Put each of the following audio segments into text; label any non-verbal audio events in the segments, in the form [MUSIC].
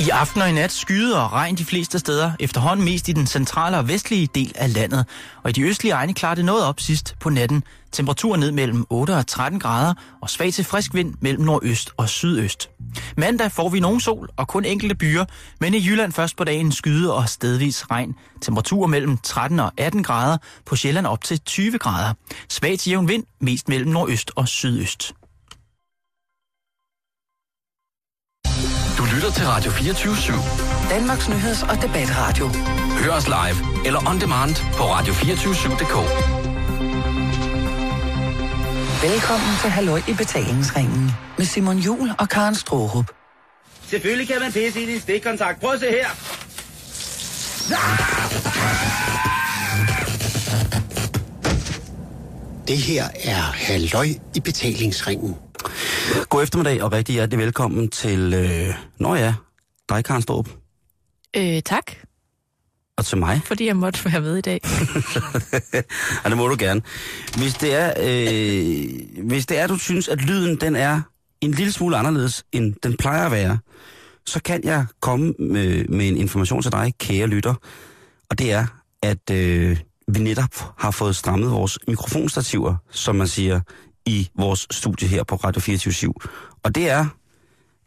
I aften og i nat skyder og regn de fleste steder, efterhånden mest i den centrale og vestlige del af landet. Og i de østlige egne klarer det noget op sidst på natten. Temperaturen ned mellem 8 og 13 grader, og svag til frisk vind mellem nordøst og sydøst. Mandag får vi nogen sol og kun enkelte byer, men i Jylland først på dagen skyde og stedvis regn. Temperaturer mellem 13 og 18 grader, på Sjælland op til 20 grader. Svag til jævn vind, mest mellem nordøst og sydøst. Lytter til Radio 24 /7. Danmarks Nyheds- og Debatradio. Hør os live eller on demand på radio247.dk. Velkommen til Halløj i betalingsringen med Simon Jul og Karen Strohrup. Selvfølgelig kan man pisse i din stikkontakt. Prøv at se her. Det her er Halløj i betalingsringen. God eftermiddag og rigtig hjertelig velkommen til, øh, nå ja, dig Karen Storp, Øh, tak, og til mig. fordi jeg måtte være med i dag. [LAUGHS] ja, det må du gerne. Hvis det er, øh, hvis det er, du synes, at lyden den er en lille smule anderledes, end den plejer at være, så kan jeg komme med, med en information til dig, kære lytter. Og det er, at øh, vi netop har fået strammet vores mikrofonstativer, som man siger, i vores studie her på Radio 24 Og det er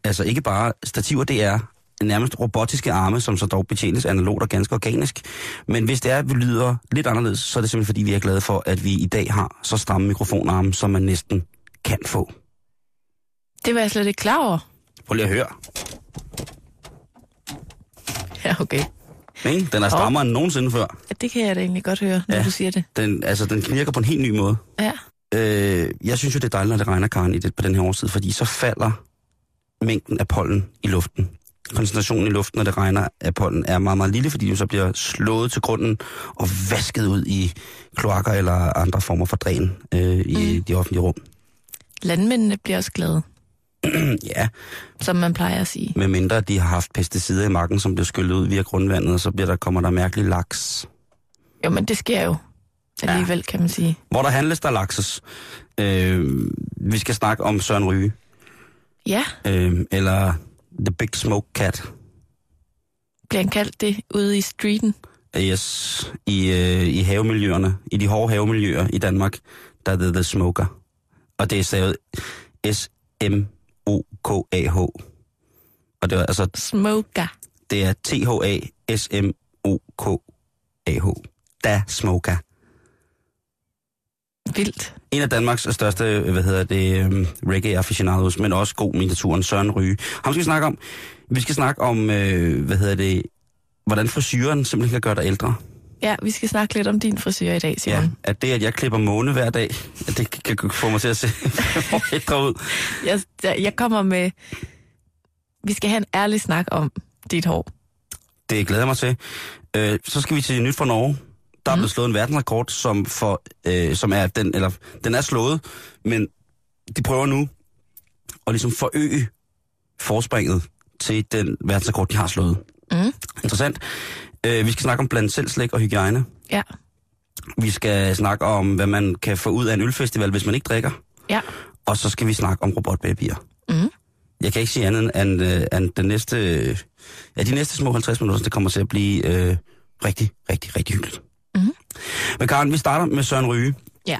altså ikke bare stativer, det er nærmest robotiske arme, som så dog betjenes analogt og ganske organisk. Men hvis det er, at vi lyder lidt anderledes, så er det simpelthen fordi, vi er glade for, at vi i dag har så stramme mikrofonarme, som man næsten kan få. Det var jeg slet ikke klar over. Prøv lige at høre. Ja, okay. Ikke? Den er strammere end nogensinde før. Ja, det kan jeg da egentlig godt høre, når Ja. du siger det. Den, altså, den knirker på en helt ny måde. Ja. Øh, jeg synes jo, det er dejligt, når det regner, Karen, i det, på den her årstid, fordi så falder mængden af pollen i luften. Koncentrationen i luften, når det regner af pollen, er meget, meget lille, fordi det så bliver slået til grunden og vasket ud i kloakker eller andre former for dræn øh, i mm. de offentlige rum. Landmændene bliver også glade, [CLEARS THROAT] ja, som man plejer at sige. medmindre de har haft pesticider i marken, som bliver skyllet ud via grundvandet, og så bliver der, kommer der mærkelig laks. Jo, men det sker jo alligevel, kan man sige. Hvor der handles, der lakses. Øh, vi skal snakke om Søren Ryge, Ja, øh, eller The Big Smoke Cat. bliver han kaldt det ude i streeten. Yes, i, øh, i havemiljøerne, i de hårde havemiljøer i Danmark, der er det The Smoker. Og det er stavet S-M-O-K-A-H. Og det er altså, Smoker. det er T-H-A-S-M-O-K-A-H. Da Smoker. Vildt. En af Danmarks største, hvad hedder det, um, reggae aficionados, men også god i naturen, Søren Ryge. Ham skal vi snakke om. Vi skal snakke om, øh, hvad hedder det, hvordan frisyren simpelthen kan gøre dig ældre. Ja, vi skal snakke lidt om din frisyr i dag, Simon. Ja, at det, at jeg klipper måne hver dag, at det kan få mig til at se [LAUGHS] [LAUGHS] ældre ud. Jeg, jeg kommer med... Vi skal have en ærlig snak om dit hår. Det glæder jeg mig til. Øh, så skal vi til nyt fra Norge. Der er blevet slået en verdensrekord, som, for, øh, som er den, eller den er slået, men de prøver nu at ligesom forøge forspringet til den verdensrekord, de har slået. Mm. Interessant. Øh, vi skal snakke om blandt selv slik og hygiejne. Ja. Vi skal snakke om, hvad man kan få ud af en ølfestival, hvis man ikke drikker. Ja. Og så skal vi snakke om robotbabyer. Mm. Jeg kan ikke sige andet end, øh, end den næste, øh, ja, de næste små 50 minutter, det kommer til at blive øh, rigtig, rigtig, rigtig hyggeligt. Mhm. Men Karen, vi starter med Søren Ryge. Ja.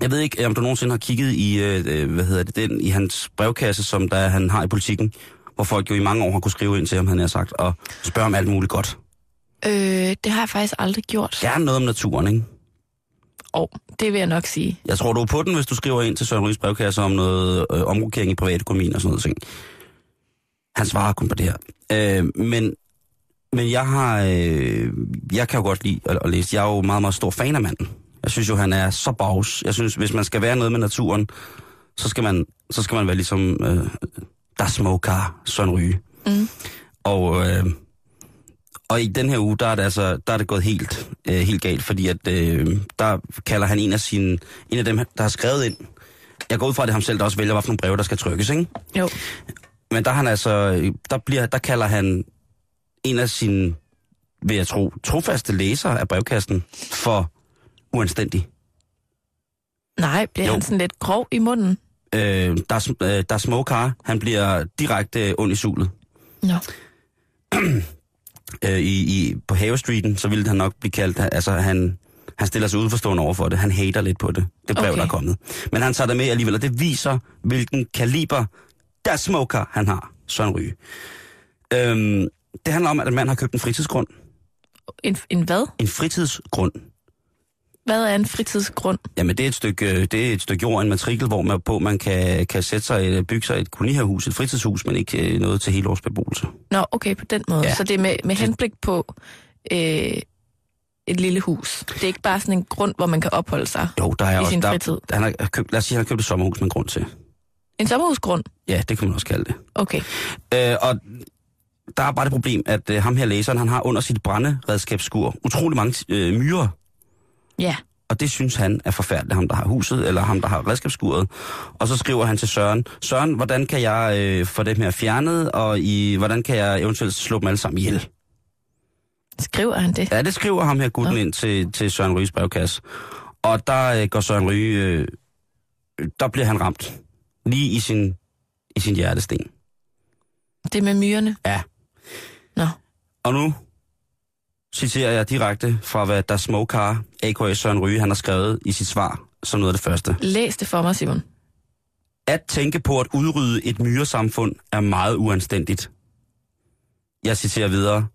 Jeg ved ikke, om du nogensinde har kigget i, øh, øh, hvad hedder det, den, i hans brevkasse, som der han har i politikken, hvor folk jo i mange år har kunne skrive ind til ham, han har sagt, og spørge om alt muligt godt. Øh, det har jeg faktisk aldrig gjort. Gerne noget om naturen, ikke? Og det vil jeg nok sige. Jeg tror, du er på den, hvis du skriver ind til Søren Ryges brevkasse om noget øh, omrokering i privatøkonomien og sådan noget ting. Han svarer kun på det her. Øh, men, men jeg har, øh, jeg kan jo godt lide at, at læse. Jeg er jo meget, meget stor fan af manden. Jeg synes jo, han er så bags. Jeg synes, hvis man skal være noget med naturen, så skal man, så skal man være ligesom øh, der smoker Søren Ryge. Mm. Og, øh, og i den her uge, der er det, altså, der er det gået helt, øh, helt galt, fordi at, øh, der kalder han en af, sine, en af dem, der har skrevet ind. Jeg går ud fra, at det ham selv, der også vælger, nogle breve, der skal trykkes, ikke? Jo. Men der, er han altså, der, bliver, der kalder han en af sine, vil jeg tro, trofaste læsere af brevkassen for uanstændig. Nej, bliver Jo. han sådan lidt grov i munden? Øh, der, er øh, der er smoker, han bliver direkte øh, ond i sulet. Nå. [CLEARS THROAT] øh, i, i, på Havestreeten, så ville han nok blive kaldt, altså han, han stiller sig udforstående over for det. Han hater lidt på det, det brev, okay. der er kommet. Men han tager det med alligevel, og det viser, hvilken kaliber der smoker han har, Søren Ryge. Øhm, det handler om, at en mand har købt en fritidsgrund. En, en hvad? En fritidsgrund. Hvad er en fritidsgrund? Jamen, det er et stykke, øh, det er et stykke jord, en matrikel, hvor man på man kan, kan sætte sig, et- bygge sig et kolonihavehus, et fritidshus, men ikke øh, noget til helårsbeboelse. Nå, okay, på den måde. Ja. Så det er med, med henblik på øh, et lille hus. Det er ikke bare sådan en grund, hvor man kan opholde sig. Jo, der er I også... sin der, fritid. Han har købt, lad os sige, han har købt et sommerhus med en grund til. En sommerhusgrund? Ja, det kan man også kalde det. Okay. Øh, og der er bare det problem, at øh, ham her læseren, han har under sit brænderedskabsskur utrolig mange øh, myrer. Ja. Og det synes han er forfærdeligt, ham der har huset, eller ham der har redskabsskuret. Og så skriver han til Søren, Søren, hvordan kan jeg øh, få dem her fjernet, og i, hvordan kan jeg eventuelt slå dem alle sammen ihjel? Skriver han det? Ja, det skriver ham her gutten Nå. ind til, til Søren Ryges brevkasse. Og der øh, går Søren Ryge, øh, der bliver han ramt. Lige i sin, i sin hjertesten. Det med myrerne? Ja. Nå. Og nu citerer jeg direkte fra, hvad der Smokar, a.k.a. Søren Ryge, han har skrevet i sit svar, som noget af det første. Læs det for mig, Simon. At tænke på at udrydde et myresamfund er meget uanstændigt. Jeg citerer videre.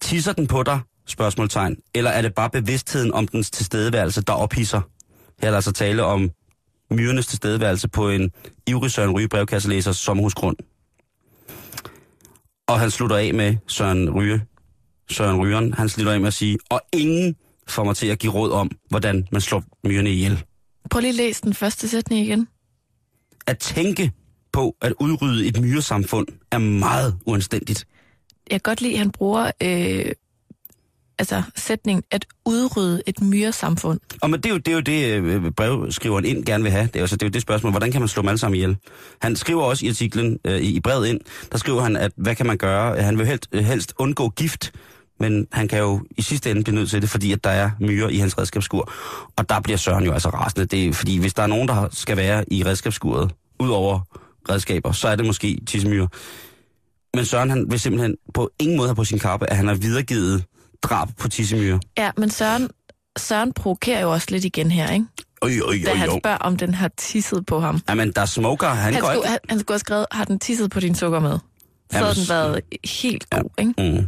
Tisser den på dig? Spørgsmålstegn. Eller er det bare bevidstheden om dens tilstedeværelse, der ophisser? Her er der altså tale om myrenes tilstedeværelse på en ivrig Søren Ryge brevkasselæsers sommerhusgrund. Og han slutter af med Søren Ryge, Søren Rygen, han slutter af med at sige, og ingen får mig til at give råd om, hvordan man slår myrerne ihjel. Prøv lige at læse den første sætning igen. At tænke på at udrydde et myresamfund er meget uanstændigt. Jeg kan godt lide, at han bruger øh, altså, sætningen at udrydde et myresamfund. Og men det er jo det, er jo det øh, brevskriveren ind gerne vil have. Det er, jo, så det er jo det spørgsmål, hvordan kan man slå dem alle sammen ihjel? Han skriver også i artiklen, øh, i i brevet ind, der skriver han, at hvad kan man gøre? Han vil helst, øh, helst undgå gift, men han kan jo i sidste ende blive nødt til det, fordi at der er myrer i hans redskabsskur. Og der bliver Søren jo altså rasende. Det er, fordi hvis der er nogen, der skal være i redskabsskuret, ud over redskaber, så er det måske tissemyrer. Men Søren han vil simpelthen på ingen måde have på sin kappe, at han har videregivet drab på tissemyrer. Ja, men Søren, Søren provokerer jo også lidt igen her, ikke? Øj, øj, Da øj, han øj. spørger, om den har tisset på ham. Jamen, der er smoker. Han, Han går skulle, ikke... han, han skulle have skrevet, har den tisset på din sukker med? Så Jamen, havde den været helt god, ikke? Mm.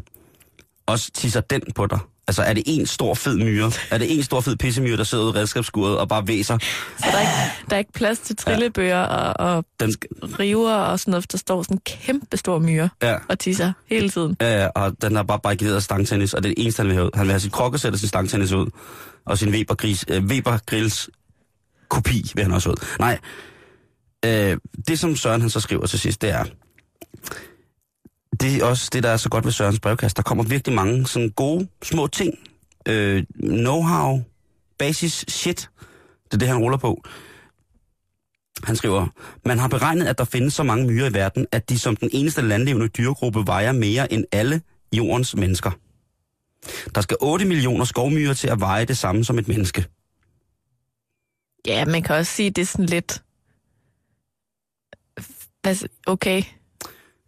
Også tisser den på dig. Altså, er det en stor fed myre? Er det en stor fed pissemyre, der sidder ude i redskabsskuret og bare væser? Så der er ikke, der er ikke plads til trillebøger og, og Den, river og sådan noget, der står sådan en kæmpe stor myre ja, og tisser hele tiden. ja, og den har bare barrikaderet stangtennis, og det er det eneste, han vil have ud. Han vil have sit krokkesæt og sin stangtennis ud, og sin Weber, gris, øh, Weber Grills kopi vil han også ud. Nej, øh, det som Søren han så skriver til sidst, det er, det er også det, der er så godt ved Sørens brevkast. Der kommer virkelig mange sådan gode, små ting. Øh, know-how, basis shit. Det er det, han ruller på. Han skriver, man har beregnet, at der findes så mange myrer i verden, at de som den eneste landlevende dyregruppe vejer mere end alle jordens mennesker. Der skal 8 millioner skovmyrer til at veje det samme som et menneske. Ja, man kan også sige, at det er sådan lidt... Okay,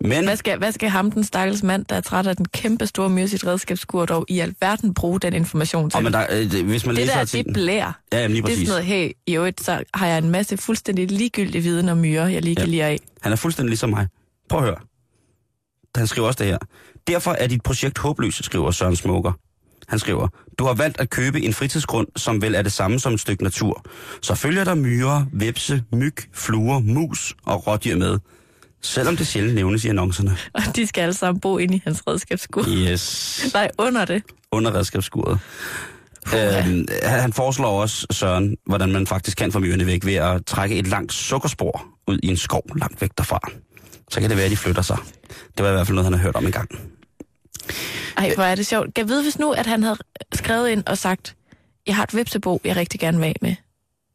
men, hvad skal, hvad skal ham, den stakkels mand, der er træt af den kæmpe store myre sit redskabsskur, dog i alverden bruge den information til? og men der, øh, hvis man det læser der, artiklen... det blær. Ja, jamen lige Det er præcis. sådan noget, hey, i øvrigt, så har jeg en masse fuldstændig ligegyldig viden om myrer, jeg lige kan Ja. lide af. Han er fuldstændig ligesom mig. Prøv at høre. Han skriver også det her. Derfor er dit projekt håbløst, skriver Søren Smoker. Han skriver, du har valgt at købe en fritidsgrund, som vel er det samme som et stykke natur. Så følger der myrer, vepse, myg, fluer, mus og rådyr med. Selvom det sjældent nævnes i annoncerne. Og de skal alle sammen bo inde i hans redskabsskur. Yes. [LAUGHS] Nej, under det. Under redskabsskuret. Øhm, han foreslår også, Søren, hvordan man faktisk kan få myrerne væk ved at trække et langt sukkerspor ud i en skov langt væk derfra. Så kan det være, at de flytter sig. Det var i hvert fald noget, han har hørt om en gang. Ej, hvor er det sjovt. Kan jeg vide, hvis nu, at han havde skrevet ind og sagt, jeg har et websebo, jeg rigtig gerne vil med.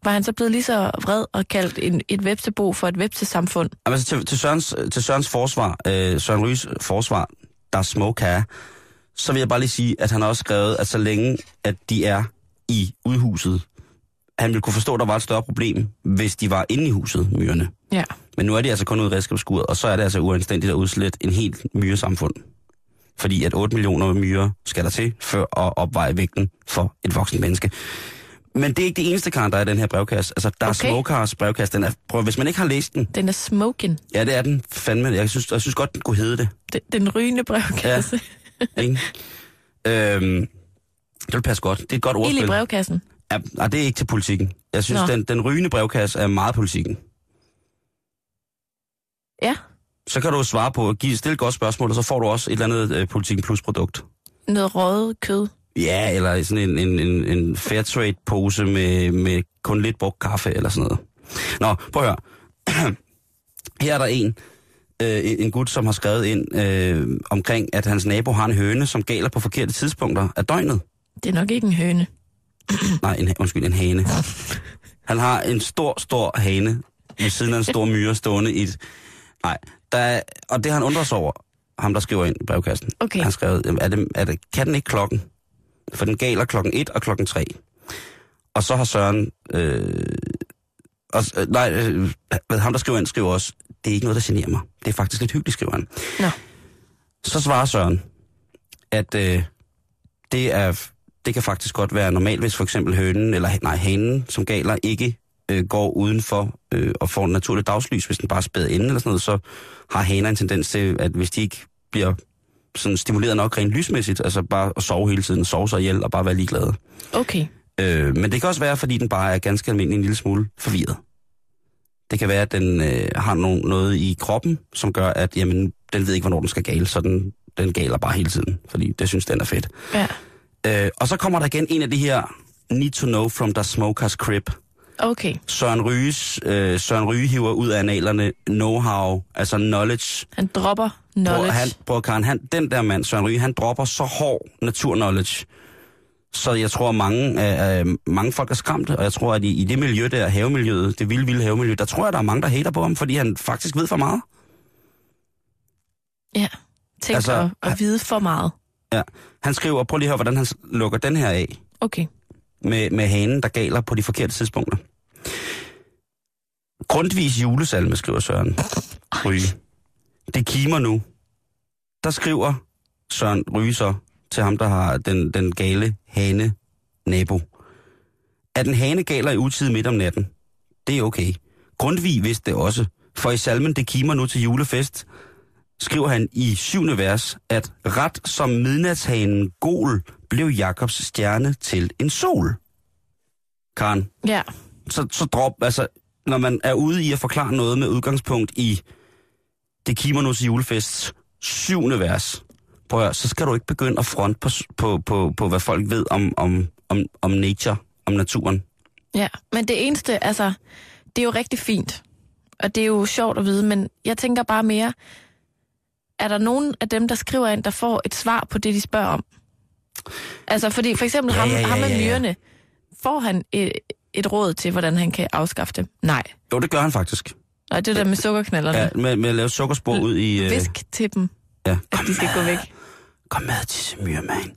Var han så blevet lige så vred og kaldt en, et websebo for et websesamfund? Jamen, Altså, til, til, Sørens, til Sørens forsvar, øh, Søren Ryges forsvar, der er smoke her, så vil jeg bare lige sige, at han har også skrevet, at så længe, at de er i udhuset, han ville kunne forstå, at der var et større problem, hvis de var inde i huset, myrerne. Ja. Men nu er de altså kun ude i redskabsskuret, og så er det altså uanstændigt at udslette en helt myresamfund. Fordi at 8 millioner myrer skal der til, for at opveje vægten for et voksen menneske. Men det er ikke det eneste, Karen, der er i den her brevkasse. Altså, der okay. er Okay. Smokers brevkasse. Den er, prøv, hvis man ikke har læst den, Den er smoking. ja, det er den fandme. Jeg synes, jeg synes godt, den kunne hedde det. Den, den rygende brevkasse. Ikke? øhm, det vil passe godt. Det er et godt Ja. Ild i ordspil. brevkassen. Ja, nej, det er ikke til politikken. Jeg synes, Nå. den, den rygende brevkasse er meget politikken. Ja. Så kan du svare på, give, stille et godt spørgsmål, og så får du også et eller andet øh, politikken plus produkt. Noget røget kød. Ja, eller sådan en, en, en, en fair trade pose med, med kun lidt brugt kaffe eller sådan noget. Nå, prøv at høre. [CLEARS THROAT] Her er der en, øh, en gut, som har skrevet ind øh, omkring, at hans nabo har en høne, som galer på forkerte tidspunkter af døgnet. Det er nok ikke en høne. [CLEARS THROAT] Nej, en, undskyld, en hane. Han har en stor, stor hane ved siden af en stor myre stående i et... Nej, der er, og det har han undret sig over, ham der skriver ind i brevkassen. Okay. Han skrev, "Jamen, er det, er det, kan den ikke klokken? For den galer klokken 1 og klokken 3. Og så har Søren... Øh, og, øh, nej, øh, ham der skriver ind, skriver også, det er ikke noget, der generer mig. Det er faktisk lidt hyggeligt, skriver han. Nå. Så svarer Søren, at øh, det, er, det kan faktisk godt være normalt, hvis for eksempel hønen, eller nej, hanen, som galer, ikke øh, går udenfor øh, og får en naturlig dagslys, hvis den bare spæder inde eller sådan noget, så har haner en tendens til, at hvis de ikke bliver sådan stimuleret nok rent lysmæssigt, altså bare at sove hele tiden, sove sig ihjel og bare være ligeglade. Okay. Øh, men det kan også være, fordi den bare er ganske almindelig en lille smule forvirret. Det kan være, at den øh, har no- noget i kroppen, som gør, at jamen, den ved ikke, hvornår den skal gale, så den, den galer bare hele tiden, fordi det synes den er fedt. Ja. Øh, og så kommer der igen en af de her need to know from the smoker's crib. Okay. Søren Ryges, øh, Søren Ryge hiver ud af analerne know-how, altså knowledge. Han dropper knowledge. Han, prøv Karen, han, den der mand, Søren Ryge, han dropper så hård naturknowledge. Så jeg tror, mange, øh, mange folk er skræmte, og jeg tror, at i, i det miljø der, havemiljøet, det vilde, vilde havemiljø, der tror jeg, der er mange, der hater på ham, fordi han faktisk ved for meget. Ja. Tænk Altså, at, at vide for meget. Ja. Han skriver, prøv lige at høre, hvordan han lukker den her af. Okay med, med hanen, der galer på de forkerte tidspunkter. Grundvis julesalme, skriver Søren Ryge. Det kimer nu. Der skriver Søren Ryge så til ham, der har den, den gale hane nabo. At en hane galer i utid midt om natten, det er okay. Grundtvig vidste det også, for i salmen Det kimer nu til julefest, skriver han i syvende vers, at ret som midnatshanen gol blev Jakobs stjerne til en sol. Karen, Ja. så, så drop, altså, når man er ude i at forklare noget med udgangspunkt i det til julefest, syvende vers, prøv at, høre, så skal du ikke begynde at fronte på, på, på, på hvad folk ved om, om, om, om nature, om naturen. Ja, men det eneste, altså, det er jo rigtig fint, og det er jo sjovt at vide, men jeg tænker bare mere, er der nogen af dem, der skriver ind, der får et svar på det, de spørger om? Altså, fordi for eksempel Ja, ham, ja, ja, ham med ja, ja. myrerne, får han et, et råd til, hvordan han kan afskaffe dem? Nej. Jo, det gør han faktisk. Nej, det der med sukkerknalderne. Ja, med, med at lave sukkerspor ud i... Øh, Visk til dem, ja. at de skal gå væk. Kom med til myrmand.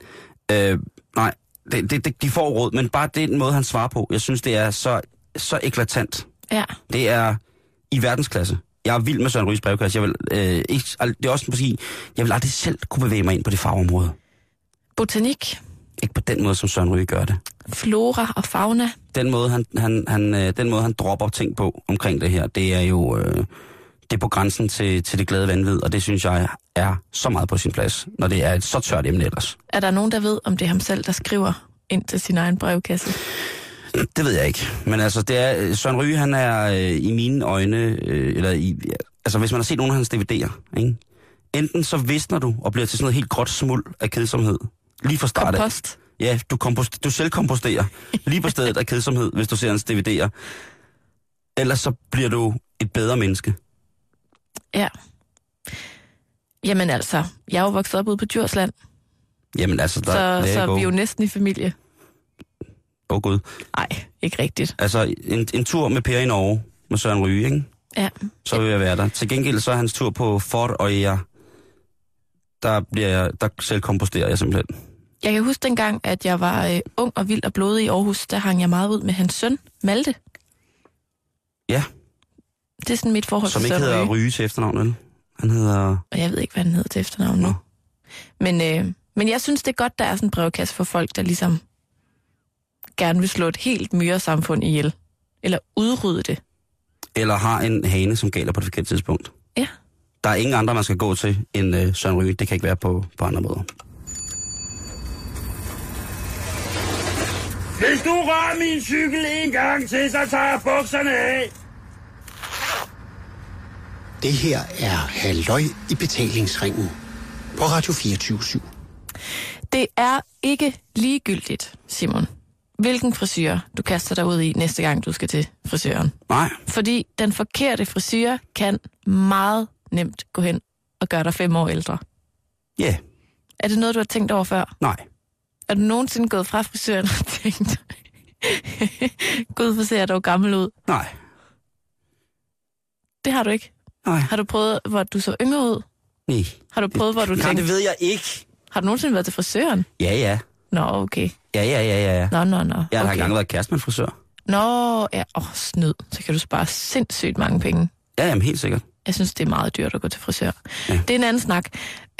Øh, nej, det, det, det, de får råd, men bare den måde, han svarer på, jeg synes, det er så, så eklatant. Ja, Det er i verdensklasse. Jeg er vild med Søren Ryges brevkasse. Jeg vil, øh, ikke, det er også fordi, jeg vil aldrig selv kunne bevæge mig ind på det fagområde. botanik, Ikke på den måde, som Søren Ryge gør det. flora og fauna. Den måde, han, han, han, øh, den måde, han dropper ting på omkring det her, det er jo øh, det er på grænsen til, til det glade vanvid, og det synes jeg er så meget på sin plads, når det er et så tørt emne ellers. Er der nogen, der ved, om det er ham selv, der skriver ind til sin egen brevkasse? Det ved jeg ikke. Men altså, det er, øh, Søren Ryge, han er øh, i mine øjne, øh, eller i, altså hvis man har set nogle af hans DVD'er, ikke? enten så visner du og bliver til sådan noget helt gråt smuld af kedsomhed. Lige fra start af. Kompost. Ja, du, kompost, du selv komposterer lige på stedet af kedsomhed, hvis du ser hans DVD'er. Ellers så bliver du et bedre menneske. Ja. Jamen altså, jeg er jo vokset op ude på Djursland, Jamen altså, der så, så go. vi er jo næsten i familie. Åh oh, gud. Nej, ikke rigtigt. Altså, en, en tur med Per i Norge, med Søren Ryge, ikke? Ja. så vil jeg være der. Til gengæld så er hans tur på Fort og jeg, der, bliver jeg, der selv komposterer jeg simpelthen. Jeg kan huske dengang, at jeg var øh, ung og vild og blodig i Aarhus, der hang jeg meget ud med hans søn, Malte. Ja. Det er sådan mit forhold Som til ikke Søren hedder Ryge. Ryge til efternavn, vel? Han hedder... Og jeg ved ikke, hvad han hedder til efternavn nu. Nå. Men, øh, men jeg synes, det er godt, der er sådan en brevkasse for folk, der ligesom gerne vil slå et helt myresamfund ihjel. Eller udrydde det. Eller har en hane, som gælder på det forkerte tidspunkt. Ja. Der er ingen andre, man skal gå til end øh, Søren Ryge. Det kan ikke være på, på andre måder. Hvis du rører min cykel en gang til, så tager jeg bukserne af. Det her er Halløj i betalingsringen på Radio 24 Det er ikke ligegyldigt, Simon, hvilken frisyr du kaster dig ud i næste gang, du skal til frisøren. Nej, Fordi den forkerte frisyr kan meget nemt gå hen og gøre dig fem år ældre. ja, yeah. Er det noget, du har tænkt over før? nej. Er du nogensinde gået fra frisøren og tænkt, [LAUGHS] Gud, hvor ser du gammel ud? Nej, Det har du ikke. nej, Har du prøvet, hvor du så yngre ud? nej. Har du prøvet, hvor du Nej, tænkte, det ved jeg ikke. har du nogensinde været til frisøren? Ja, ja. Nå, okay. Ja, ja, ja, ja. ja. Nå, nå, nå. Jeg har okay. engang været kæreste med en frisør. Nå, ja. Åh, oh, snyd. Så kan du spare sindssygt mange penge. Ja, jamen helt sikkert. Jeg synes, det er meget dyrt at gå til frisør. Ja. Det er en anden snak.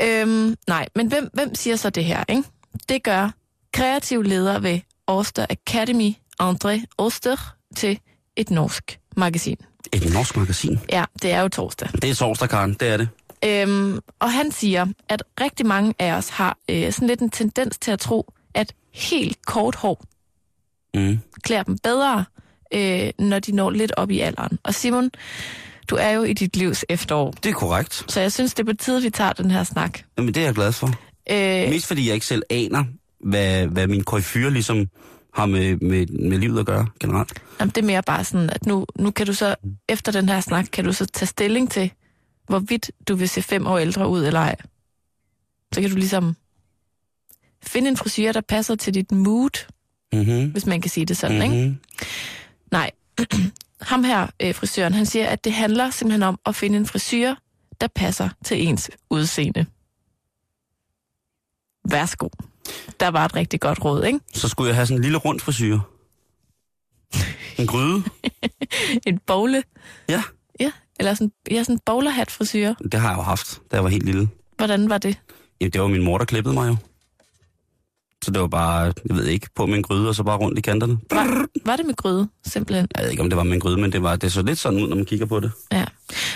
Øhm, nej, men hvem, hvem siger så det her, ikke? Det gør kreativ leder ved Årster Academy, André Årster, til et norsk magasin. Et norsk magasin. Ja, det er jo torsdag. Det er torsdag, Karen. Det er det. Øhm, og han siger, at rigtig mange af os har øh, sådan lidt en tendens til at tro, helt kort hår Mm. klæder dem bedre, øh, når de når lidt op i alderen. Og Simon, du er jo i dit livs efterår, Det er korrekt. så jeg synes, det er på tide, vi tager den her snak. Jamen, det er jeg glad for. Øh, Mest fordi jeg ikke selv aner, hvad, hvad min koryfyr ligesom har med, med, med livet at gøre generelt. jamen, det er mere bare sådan, at nu, nu kan du så, efter den her snak, kan du så tage stilling til, hvorvidt du vil se fem år ældre ud eller ej. Så kan du ligesom finde en frisyr, der passer til dit mood, Mm-hmm. hvis man kan sige det sådan, ikke? Mm-hmm. Nej, [CLEARS THROAT] ham her, øh, frisøren, han siger, at det handler simpelthen om at finde en frisyr, der passer til ens udseende. Værsgo. Der var et rigtig godt råd, ikke? Så skulle jeg have sådan en lille rund frisyr. En gryde. [LAUGHS] En bowle. Ja, Ja, eller sådan, ja, sådan en bowlerhat frisyr. det har jeg jo haft, da jeg var helt lille. Hvordan var det? Jamen, det var min mor, der klippede mig jo. Så det var bare, jeg ved ikke, på med en gryde, og så bare rundt i kanterne. Var, var det med gryde, simpelthen? Jeg ved ikke, om det var med en gryde, men det, var, det så lidt sådan ud, når man kigger på det. Ja.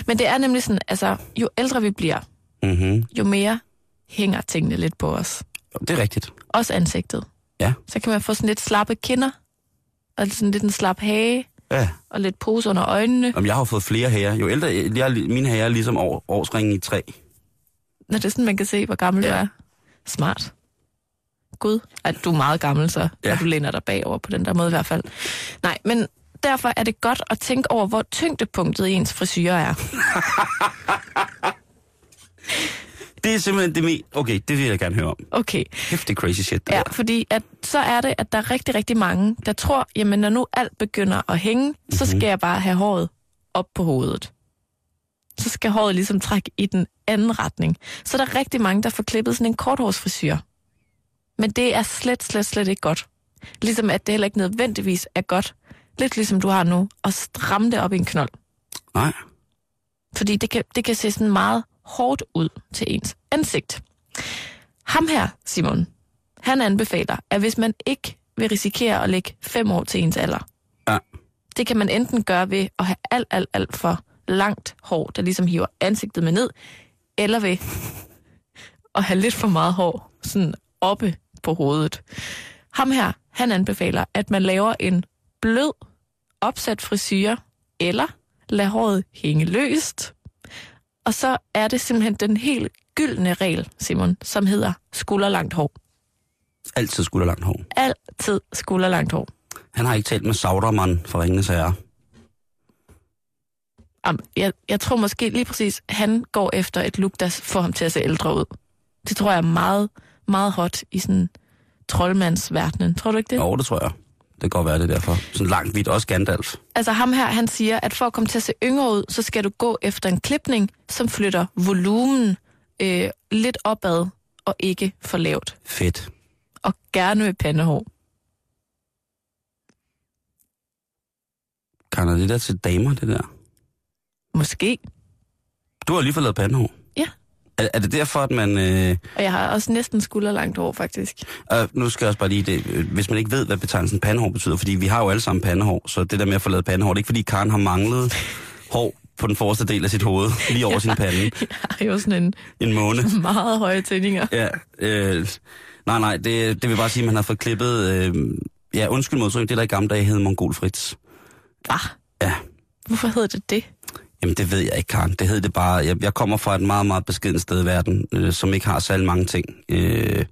Men det er nemlig sådan, altså, jo ældre vi bliver, Mm-hmm. jo mere hænger tingene lidt på os. Det er rigtigt. Også ansigtet. Ja. Så kan man få sådan lidt slappe kinder, og sådan lidt en slap hage, Ja. og lidt pose under øjnene. Om jeg har fået flere hære. Jo ældre, jeg, mine hære er ligesom år, årsringen i træ. Når det er sådan, man kan se, hvor gammel ja. du er. Smart. Gud, at du er meget gammel så, ja. Når du læner dig bagover på den der måde i hvert fald. Nej, men derfor er det godt at tænke over, hvor tyngdepunktet i ens frisyr er. [LAUGHS] Det er simpelthen det mest... Okay, det vil jeg gerne høre om. Okay, er crazy shit, det ja, der. fordi at, så er det, at der er rigtig, rigtig mange, der tror, jamen når nu alt begynder at hænge, mm-hmm. så skal jeg bare have håret op på hovedet. Så skal håret ligesom trække i den anden retning. Så der er rigtig mange, der får klippet sådan en korthårsfrisyr. Men det er slet, slet, slet ikke godt. Ligesom at det heller ikke nødvendigvis er godt, lidt ligesom du har nu, at stramme det op i en knold. Nej. Fordi det kan, det kan se sådan meget hårdt ud til ens ansigt. Ham her, Simon, han anbefaler, at hvis man ikke vil risikere at lægge fem år til ens alder, Ja. det kan man enten gøre ved at have alt, alt, alt for langt hår, der ligesom hiver ansigtet med ned, eller ved at have lidt for meget hår sådan oppe på hovedet. Ham her, han anbefaler, at man laver en blød, opsat frisyr, eller lad håret hænge løst. Og så er det simpelthen den helt gyldne regel, Simon, som hedder skulderlangt hår. Altid skulle langt hår. Altid skulderlangt hår. Han har ikke talt med Saudermann for Ringenes Herre. Jeg, jeg tror måske lige præcis, han går efter et look, der får ham til at se ældre ud. Det tror jeg er meget, meget hot i sådan troldmandsverdenen. Tror du ikke det? Jo, det tror jeg. Det kan godt være det er derfor. Sådan langt vidt, også Gandalf. Altså ham her, han siger, at for at komme til at se yngre ud, så skal du gå efter en klipning, som flytter volumen øh, lidt opad og ikke for lavt. Fedt. Og gerne med pandehår. Kan det der til damer, det der? Måske. Du har lige fået lavet pandehår. Er, er det derfor, at man... Øh, Og jeg har også næsten skulderlangt hår, faktisk. øh, nu skal jeg også bare lige det. øh, Hvis man ikke ved, hvad betegnelsen pandehår betyder, fordi vi har jo alle sammen pandehår, så det der med at få lavet pandehår, det er ikke fordi Karen har manglet [LAUGHS] hår på den forreste del af sit hoved, lige over sin pande, [LAUGHS] Jeg har jo sådan en en måned. [LAUGHS] meget høje tændinger. Ja, øh, nej, nej, det, det vil bare sige, at man har fået klippet... Øh, ja, undskyld modtryk, det der i gamle dage hed Mongol Fritz. Ah, Ja, hvorfor hedder det det? Jamen, det ved jeg ikke, Karen. Det hed det bare. Jeg, jeg kommer fra et meget, meget beskeden sted i verden, øh, som ikke har særlig mange ting. Øh,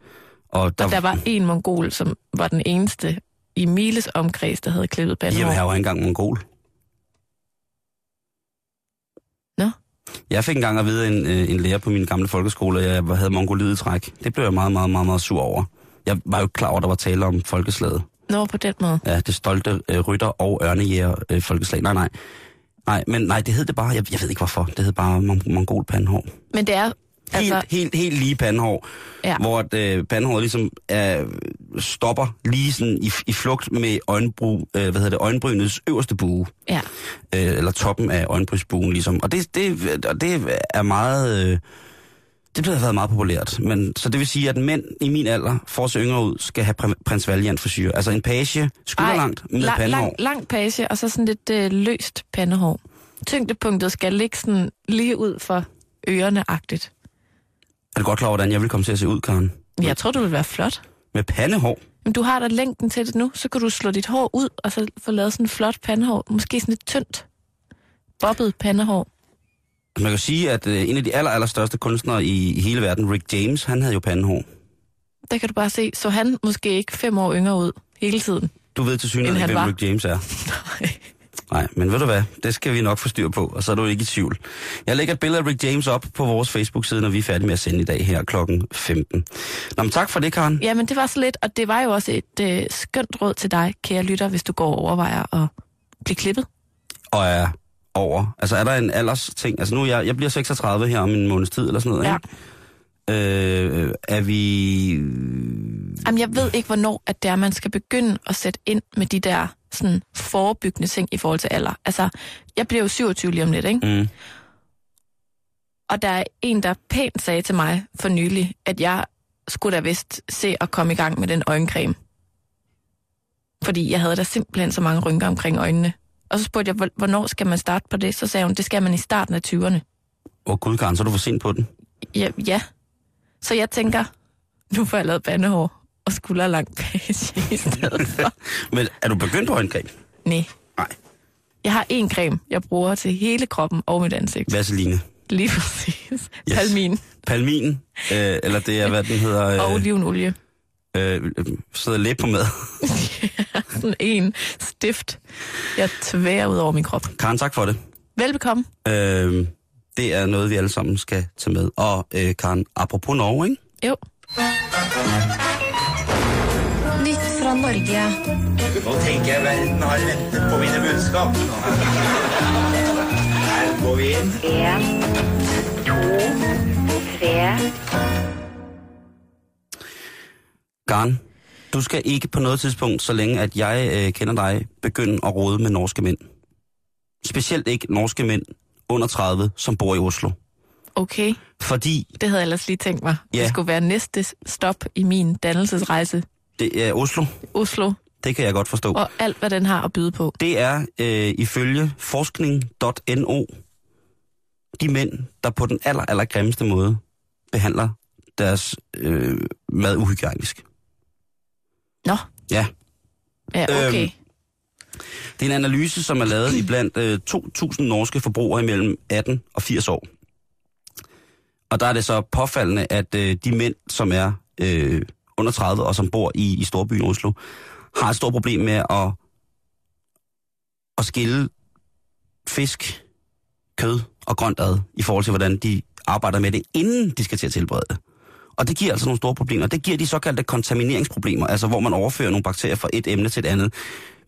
og der, Og der var en mongol, som var den eneste i Miles omkreds, der havde klippet Jamen, jeg var ikke engang mongol. Nå. Jeg fik engang at vide en, øh, en lærer på min gamle folkeskole, at jeg havde mongoliet træk. Det blev jeg meget, meget, meget, meget sur over. Jeg var jo klar over, at der var tale om folkeslaget. Nå, på den måde. Ja, det stolte øh, rytter og ørnejæger øh, folkeslag. Nej, nej. Nej, men nej, det hed det bare. Jeg, jeg ved ikke hvorfor. Det hed bare mon- mongol pandehår. Men det er Helt, altså... helt, helt lige pandehår. Ja. Hvor at, øh, pandehåret ligesom er, stopper lige sådan i, i flugt med øjenbrug, øh, hvad hedder det, øjenbrynets øverste bue. Ja. Øh, eller toppen af øjenbrynsbuen ligesom. Og det, det, og det er meget... Øh, det har været meget populært. Men, så det vil sige, at mænd i min alder, for at se yngre ud, skal have pr- prins Valiant frisyr. Altså en page, skulderlangt med lang, pandehår. lang, lang page, og så sådan lidt øh, løst pandehår. Tyngdepunktet skal ligge sådan lige ud for ørerne-agtigt. Er du godt klar over, hvordan jeg vil komme til at se ud, Karen? Jeg tror, du vil være flot. Med pandehår? Men du har da længden til det nu, så kan du slå dit hår ud, og så få lavet sådan et flot pandehår. Måske sådan et tyndt, bobbet pandehår. Man kan sige, at øh, en af de aller, aller største kunstnere i, i hele verden, Rick James, han havde jo pandehår. Der kan du bare se, så han måske ikke fem år yngre ud hele tiden. Du ved til synligheden ikke, hvem var. Rick James er. [LAUGHS] Nej, men ved du hvad? Det skal vi nok få styr på, og så er du ikke i tvivl. Jeg lægger et billede af Rick James op på vores Facebook-side, når vi er færdige med at sende i dag her klokken 15. Nå, men tak for det, Karen. Ja, men det var så lidt, og det var jo også et øh, skønt råd til dig, kære lytter, hvis du går og overvejer at blive klippet. Og er over. Altså, er der en alders ting? Altså, nu jeg, jeg bliver 36 her om en måneds tid, eller sådan noget, Ja. ikke? Øh, er vi... Jamen, jeg ved ikke, hvornår at det er, man skal begynde at sætte ind med de der sådan, forebyggende ting i forhold til alder. Altså, jeg bliver jo 27 lige om lidt, ikke? Mm, Og der er en, der pænt sagde til mig for nylig, at jeg skulle da vist se at komme i gang med den øjencreme. Fordi jeg havde da simpelthen så mange rynker omkring øjnene. Og så spurgte jeg, "Hvor- hvornår skal man starte på det? Så sagde hun, det skal man i starten af 20'erne. Åh, oh, gud, Karen, så er du for sent på den. Ja, ja. Så jeg tænker, nu får jeg lavet bandehår og skulderlang page i stedet for. [LAUGHS] Men er du begyndt på øjengreb? Nej. Nej. Jeg har en creme, jeg bruger til hele kroppen og mit ansigt. Vaseline. Lige præcis. Yes. Palmin Palmin, øh, eller det er, hvad den hedder... og Øh, olivenolie. øh, øh, sidder læb på mad. [LAUGHS] Sådan en stift, jeg tværer ud over min krop. Karen, tak for det. Velbekomme. Øh, det er noget, vi alle sammen skal tage med. Og øh, Karen, apropos Norge, ikke? Jo. Nytt fra Norge. Nå tenker jeg verden har ventet på mine budskap. Her går vi inn. En, to, tre. Karen, du skal ikke på noget tidspunkt, så længe at jeg øh, kender dig, begynde at råde med norske mænd. Specielt ikke norske mænd under 30, som bor i Oslo. Okay, Fordi det havde jeg ellers lige tænkt mig. Ja. Det skulle være næste stop i min dannelsesrejse. det er Oslo, Oslo det kan jeg godt forstå. og alt, hvad den har at byde på. Det er øh, ifølge forskning.no de mænd, der på den aller, aller grimmeste måde behandler deres øh, mad uhygiejnisk. Nå, Ja, ja, okay. Øhm, det er en analyse, som er lavet i blandt øh, 2.000 norske forbrugere imellem 18 og 80 år. Og der er det så påfaldende, at øh, de mænd, som er øh, under 30 og som bor i, i storbyen Oslo, har et stort problem med at, at skille fisk, kød og grønt ad, i forhold til, hvordan de arbejder med det, inden de skal til at tilberede det. Og det giver altså nogle store problemer. Det giver de såkaldte kontamineringsproblemer, altså hvor man overfører nogle bakterier fra et emne til et andet.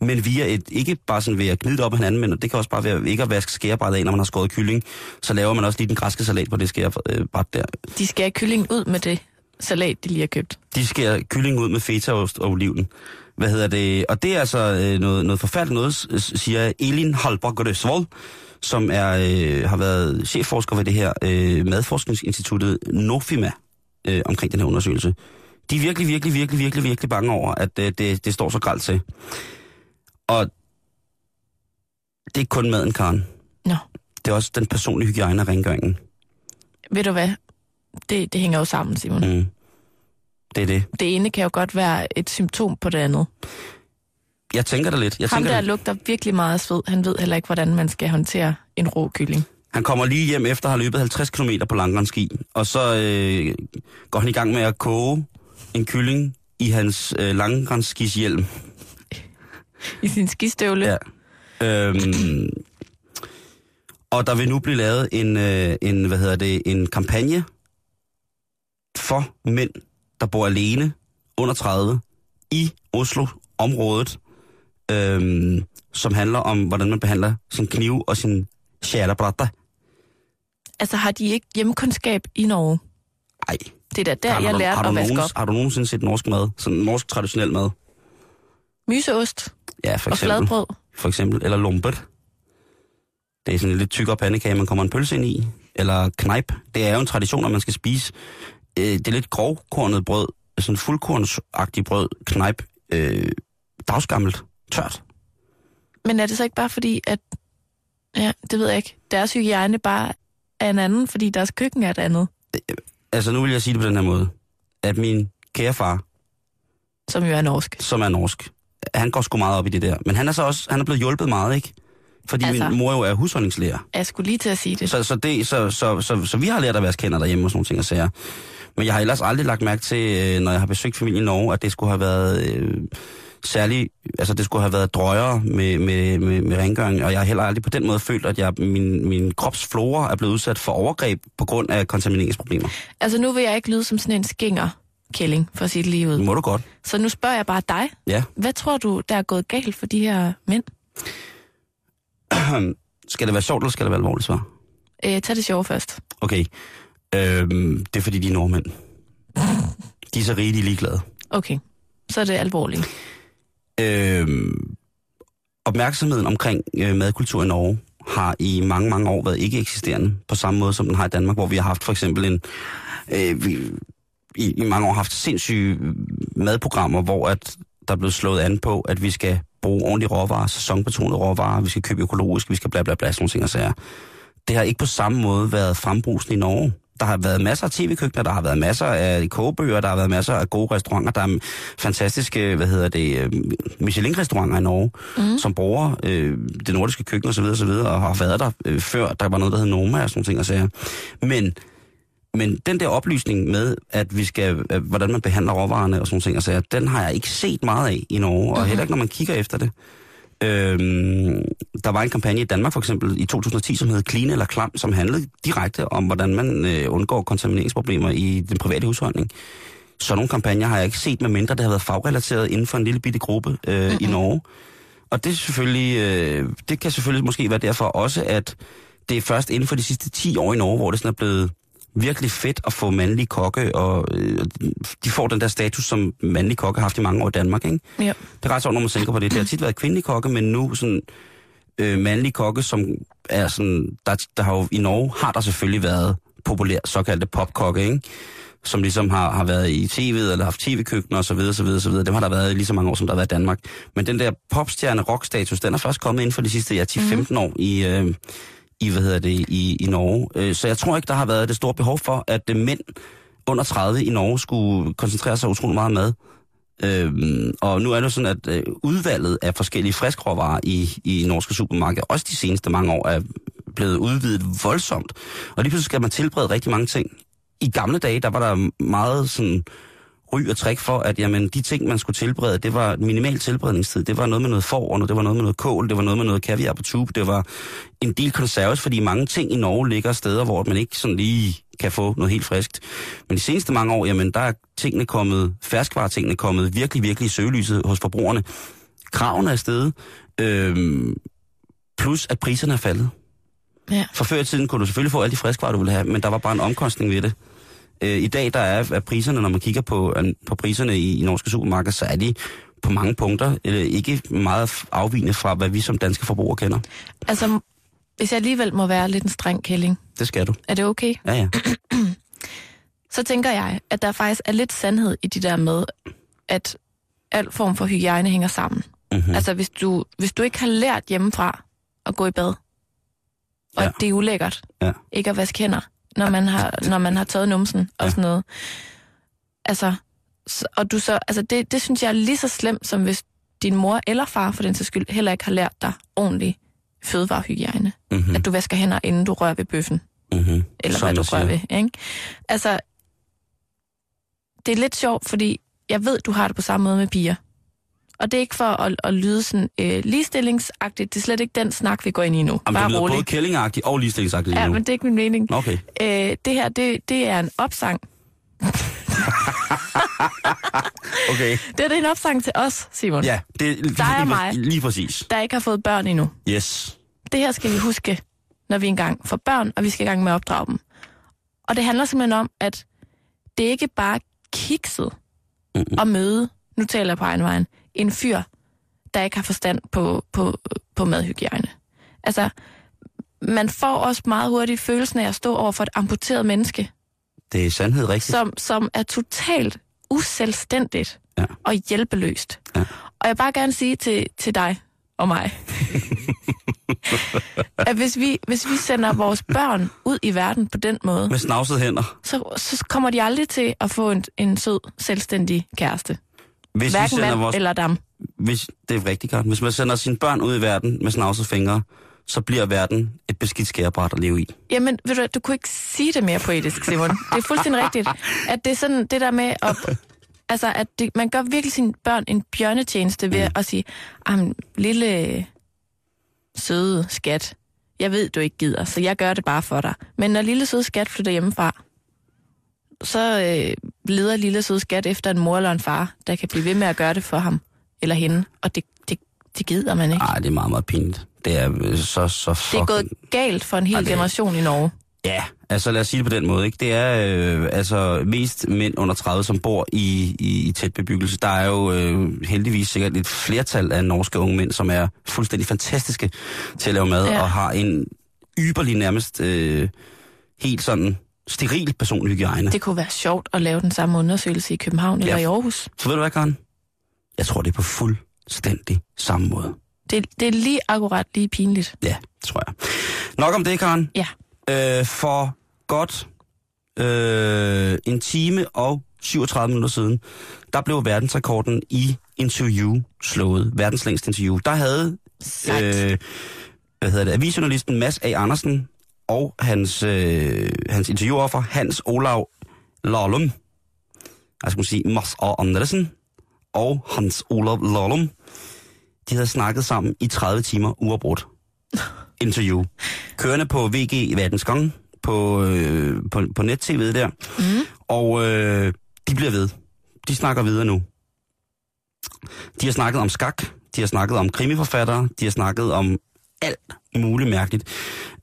Men via et, ikke bare sådan ved at gnide op af hinanden, men det kan også bare være ikke at vaske skærebrættet af, når man har skåret kylling. Så laver man også lige den græske salat på det skærebræt der. De skærer kyllingen ud med det salat, de lige har købt. De skærer kylling ud med fetaost og oliven. Hvad hedder det? Og det er altså øh, noget, noget forfærdeligt noget, siger Elin Halberg som er, øh, har været chefforsker ved det her øh, madforskningsinstituttet Nofima øh, omkring den her undersøgelse. De er virkelig, virkelig, virkelig, virkelig, virkelig bange over, at øh, det, det står så gralt til. Og det er ikke kun maden, Karen. Nå, Det er også den personlige hygiejne og rengøringen. ved du hvad? Det, det hænger jo sammen, Simon. Mm. Det er det. Det ene kan jo godt være et symptom på det andet. Jeg tænker det lidt. Jeg Ham tænker der det. lugter virkelig meget af sved. Han ved heller ikke, hvordan man skal håndtere en rå kylling. Han kommer lige hjem efter at have løbet 50 km på langrendsski, og så øh, går han i gang med at koge en kylling i hans øh, langrendsskishjelm. I sin skistøvle. Ja. Øhm, og der vil nu blive lavet en, øh, en, hvad hedder det, en kampagne for mænd, der bor alene under 30 i Oslo-området, øhm, som handler om, hvordan man behandler sin kniv og sin skærebratter. Altså har de ikke hjemmekundskab i Norge? Ej, Det er da der, har, jeg lærte har, at vaske op. har du nogensinde set norsk mad? Sådan norsk traditionel mad? Myseost Ja, for og eksempel. fladbrød. for eksempel, eller lumpet. Det er sådan en lidt tykkere pandekage, man kommer en pølse ind i. Eller knejp. Det er jo en tradition, at man skal spise. Øh, det er lidt grovkornet brød, sådan fuldkornsagtigt brød, knejp, øh, dagsgammelt, tørt. Men er det så ikke bare fordi, at... Ja, det ved jeg ikke. Deres hygiejne bare er en anden, fordi deres køkken er et andet, Altså nu vil jeg sige det på den her måde, at min kære far, som jo er norsk. som er norsk, han går sgu meget op i det der. Men han er så også, han er blevet hjulpet meget, ikke? Fordi altså, min mor jo er husholdningslærer. Jeg skulle lige til at sige det. Så, så, det, så, så, så, så vi har lært at vaske hænder derhjemme og sådan nogle ting og sager. Men jeg har ellers aldrig lagt mærke til, øh, når jeg har besøgt familien i Norge, at det skulle have været øh, særlig, altså det skulle have været drøjere med, med, med, med rengøring, og jeg har heller aldrig på den måde følt, at jeg, min, min kropsflora er blevet udsat for overgreb på grund af kontamineringsproblemer. Altså nu vil jeg ikke lyde som sådan en skinger kælling, for at sige det lige ud. Må du godt. Så nu spørger jeg bare dig. Ja. Hvad tror du, der er gået galt for de her mænd? [CLEARS THROAT] Skal det være sjovt, eller skal det være alvorligt svar? Øh, tag det sjove først. Okay. Øhm, det er fordi, de er nordmænd. De er så er ligeglade. Okay, så er det alvorligt. Øhm, opmærksomheden omkring øh, madkultur i Norge har i mange, mange år været ikke eksisterende, på samme måde som den har i Danmark, hvor vi har haft for eksempel en... Øh, vi, i, I mange år haft sindssyge øh, madprogrammer, hvor at der er blevet slået an på, at vi skal bruge ordentlige råvarer, sæsonbetonede råvarer, vi skal købe økologisk, vi skal bla bla bla, sådan nogle ting og sager. Det har ikke på samme måde været frembrusende i Norge. Der har været masser af tv-køkkener, der har været masser af kogebøger, der har været masser af gode restauranter, der er fantastiske, hvad hedder det, øh, Michelin-restauranter i Norge, mm. som bruger øh, det nordiske køkken osv. osv. og har været der øh, før, der var noget, der hed Noma og sådan ting og sager. Men, men den der oplysning med, at vi skal, øh, hvordan man behandler råvarerne og sådan ting og sager, den har jeg ikke set meget af i Norge, og heller ikke, når man kigger efter det. Øhm, der var en kampagne i Danmark for eksempel i 2010, som hed Clean eller Klam, som handlede direkte om, hvordan man øh, undgår kontamineringsproblemer i den private husholdning. Så nogle kampagner har jeg ikke set, med mindre det har været fagrelateret inden for en lille bitte gruppe øh, mm-hmm. i Norge. Og det, er selvfølgelig, øh, det kan selvfølgelig måske være derfor også, at det er først inden for de sidste 10 år i Norge, hvor det sådan er blevet virkelig fedt at få mandlige kokke, og øh, de får den der status, som mandlige kokke har haft i mange år i Danmark, ikke? Ja. Det er ret sjovt, når man tænker på det. Det har tit været kvindelige kokke, men nu sådan øh, mandlige kokke, som er sådan... Der, der har jo, I Norge har der selvfølgelig været populært såkaldte popkokke, ikke? Som ligesom har, har været i tv'et, eller haft tv-køkkener osv., osv., osv. Dem har der været i lige så mange år, som der har været i Danmark. Men den der popstjerne rockstatus, den er først kommet inden for de sidste ja, 10-15 mm. år i, øh, i, hvad hedder det, i, i Norge. Øh, så jeg tror ikke, der har været det store behov for, at øh, mænd under 30 i Norge skulle koncentrere sig utrolig meget om mad. Øhm, og nu er det sådan, at øh, udvalget af forskellige friskråvarer i, i norske supermarkeder, også de seneste mange år, er blevet udvidet voldsomt. Og lige pludselig skal man tilberede rigtig mange ting. I gamle dage, der var der meget sådan ry og træk for, at jamen, de ting, man skulle tilberede, det var minimal tilberedningstid. Det var noget med noget og det var noget med noget kål, det var noget med noget kaviar på tube, det var en del konserves, fordi mange ting i Norge ligger steder, hvor man ikke sådan lige kan få noget helt friskt. Men de seneste mange år, jamen, der er tingene kommet, ferskvaretingene kommet virkelig, virkelig i søgelyset hos forbrugerne. Kravene er steget, øhm, plus at priserne er faldet. Ja. For før i tiden kunne du selvfølgelig få alle de friskvarer, du ville have, men der var bare en omkostning ved det. Øh, I dag der er, er priserne, når man kigger på, an- på priserne i, i norske supermarkeder, så er de på mange punkter øh, ikke meget afvigende fra, hvad vi som danske forbrugere kender. Altså, hvis jeg alligevel må være lidt en streng kælling, Det skal du. er det okay? Ja, ja. [CLEARS THROAT] Så tænker jeg, at der faktisk er lidt sandhed i det der med, at al form for hygiejne hænger sammen. Mm-hmm. Altså, hvis du, hvis du ikke har lært hjemmefra at gå i bad, og ja. det er ulækkert, Ja. ikke at vaske hænder, når man har, når man har taget numsen og Ja. sådan noget. Altså, og du så, altså det, det synes jeg er lige så slemt, som hvis din mor eller far, for den sags skyld, heller ikke har lært dig ordentlig fødevarehygiejne. Mm-hmm. Mm. At du vasker hænder, inden du rører ved bøffen, Mm-hmm. eller Som hvad du jeg rører siger. ved. Ikke? Altså, det er lidt sjovt, fordi jeg ved, du har det på samme måde med piger. Og det er ikke for at, at lyde sådan øh, ligestillingsagtigt. Det er slet ikke den snak, vi går ind i nu. Jamen, Bare det lyder rolig. både kællingagtigt og ligestillingsagtigt lige Ja, nu. men det er ikke min mening. Okay. Øh, det her, det, det er en opsang. [LAUGHS] Okay. Det er, det er en opsang til os, Simon, Ja, det er lige, Dig og lige, mig. lige præcis. der ikke har fået børn endnu. Yes. Det her skal vi huske, når vi engang får børn, og vi skal i gang med at opdrage dem. Og det handler simpelthen om, at det ikke bare kikset Mm-mm. at møde, nu taler jeg på egen vejen, en fyr, der ikke har forstand på, på, på madhygiejne. Altså, man får også meget hurtigt følelsen af at stå over for et amputeret menneske, Det er sandhed rigtigt. som, som er totalt uselvstændigt Ja. og hjælpeløst. Ja. Og jeg vil bare gerne sige til, til dig og mig, [LAUGHS] at hvis vi, hvis vi sender vores børn ud i verden på den måde, Med snavsede hænder. så, så kommer de aldrig til at få en, en sød, selvstændig kæreste. Hvis vi Hverken sender mand vores... eller dam. Hvis, det er rigtig godt. Hvis man sender sine børn ud i verden med snavsede fingre, så bliver verden et beskidt skærebræt at leve i. Jamen, ved du, du kunne ikke sige det mere poetisk, Simon. Det er fuldstændig rigtigt. At det er sådan det der med at... Altså, at det, man gør virkelig sine børn en bjørnetjeneste ved at sige, "Am, lille søde skat, jeg ved, du ikke gider, så jeg gør det bare for dig. Men når lille søde skat flytter hjemmefra, så øh, leder lille søde skat efter en mor eller en far, der kan blive ved med at gøre det for ham eller hende. Og det, det, det gider man ikke. Ej, det er meget, meget pinligt. Det er øh, så, så Det er fucking... gået galt for en hel Ej, det- generation i Norge. Ja, altså lad os sige det på den måde. Ikke? Det er øh, altså mest mænd under 30, som bor i, i, i tæt bebyggelse. Der er jo øh, heldigvis sikkert et flertal af norske unge mænd, som er fuldstændig fantastiske til at lave mad, ja. og har en yberlig nærmest øh, helt sådan steril personlig hygiejne. Det kunne være sjovt at lave den samme undersøgelse i København eller Ja. i Aarhus. Så ved du hvad, Karen? Jeg tror, det er på fuldstændig samme måde. Det, det er lige akkurat lige pinligt. Ja, tror jeg. Nok om det, Karen. Ja. Øh, for godt øh, en time og 37 minutter siden, der blev verdensrekorden i interview slået. Verdens længste interview. Der havde Sejt. øh, hvad hedder det, avisjournalisten Mads A. Andersen og hans, øh, hans interviewoffer Hans Olav Lahlum, jeg skal sige Mads A. Andersen og Hans Olav Lahlum, de havde snakket sammen i 30 timer uafbrudt. [LAUGHS] Interview. Kørende på VG Verdensgang på, øh, på, på net-tv der. Mm. Og øh, de bliver ved. De snakker videre nu. De har snakket om skak, de har snakket om krimiforfattere, de har snakket om alt muligt mærkeligt.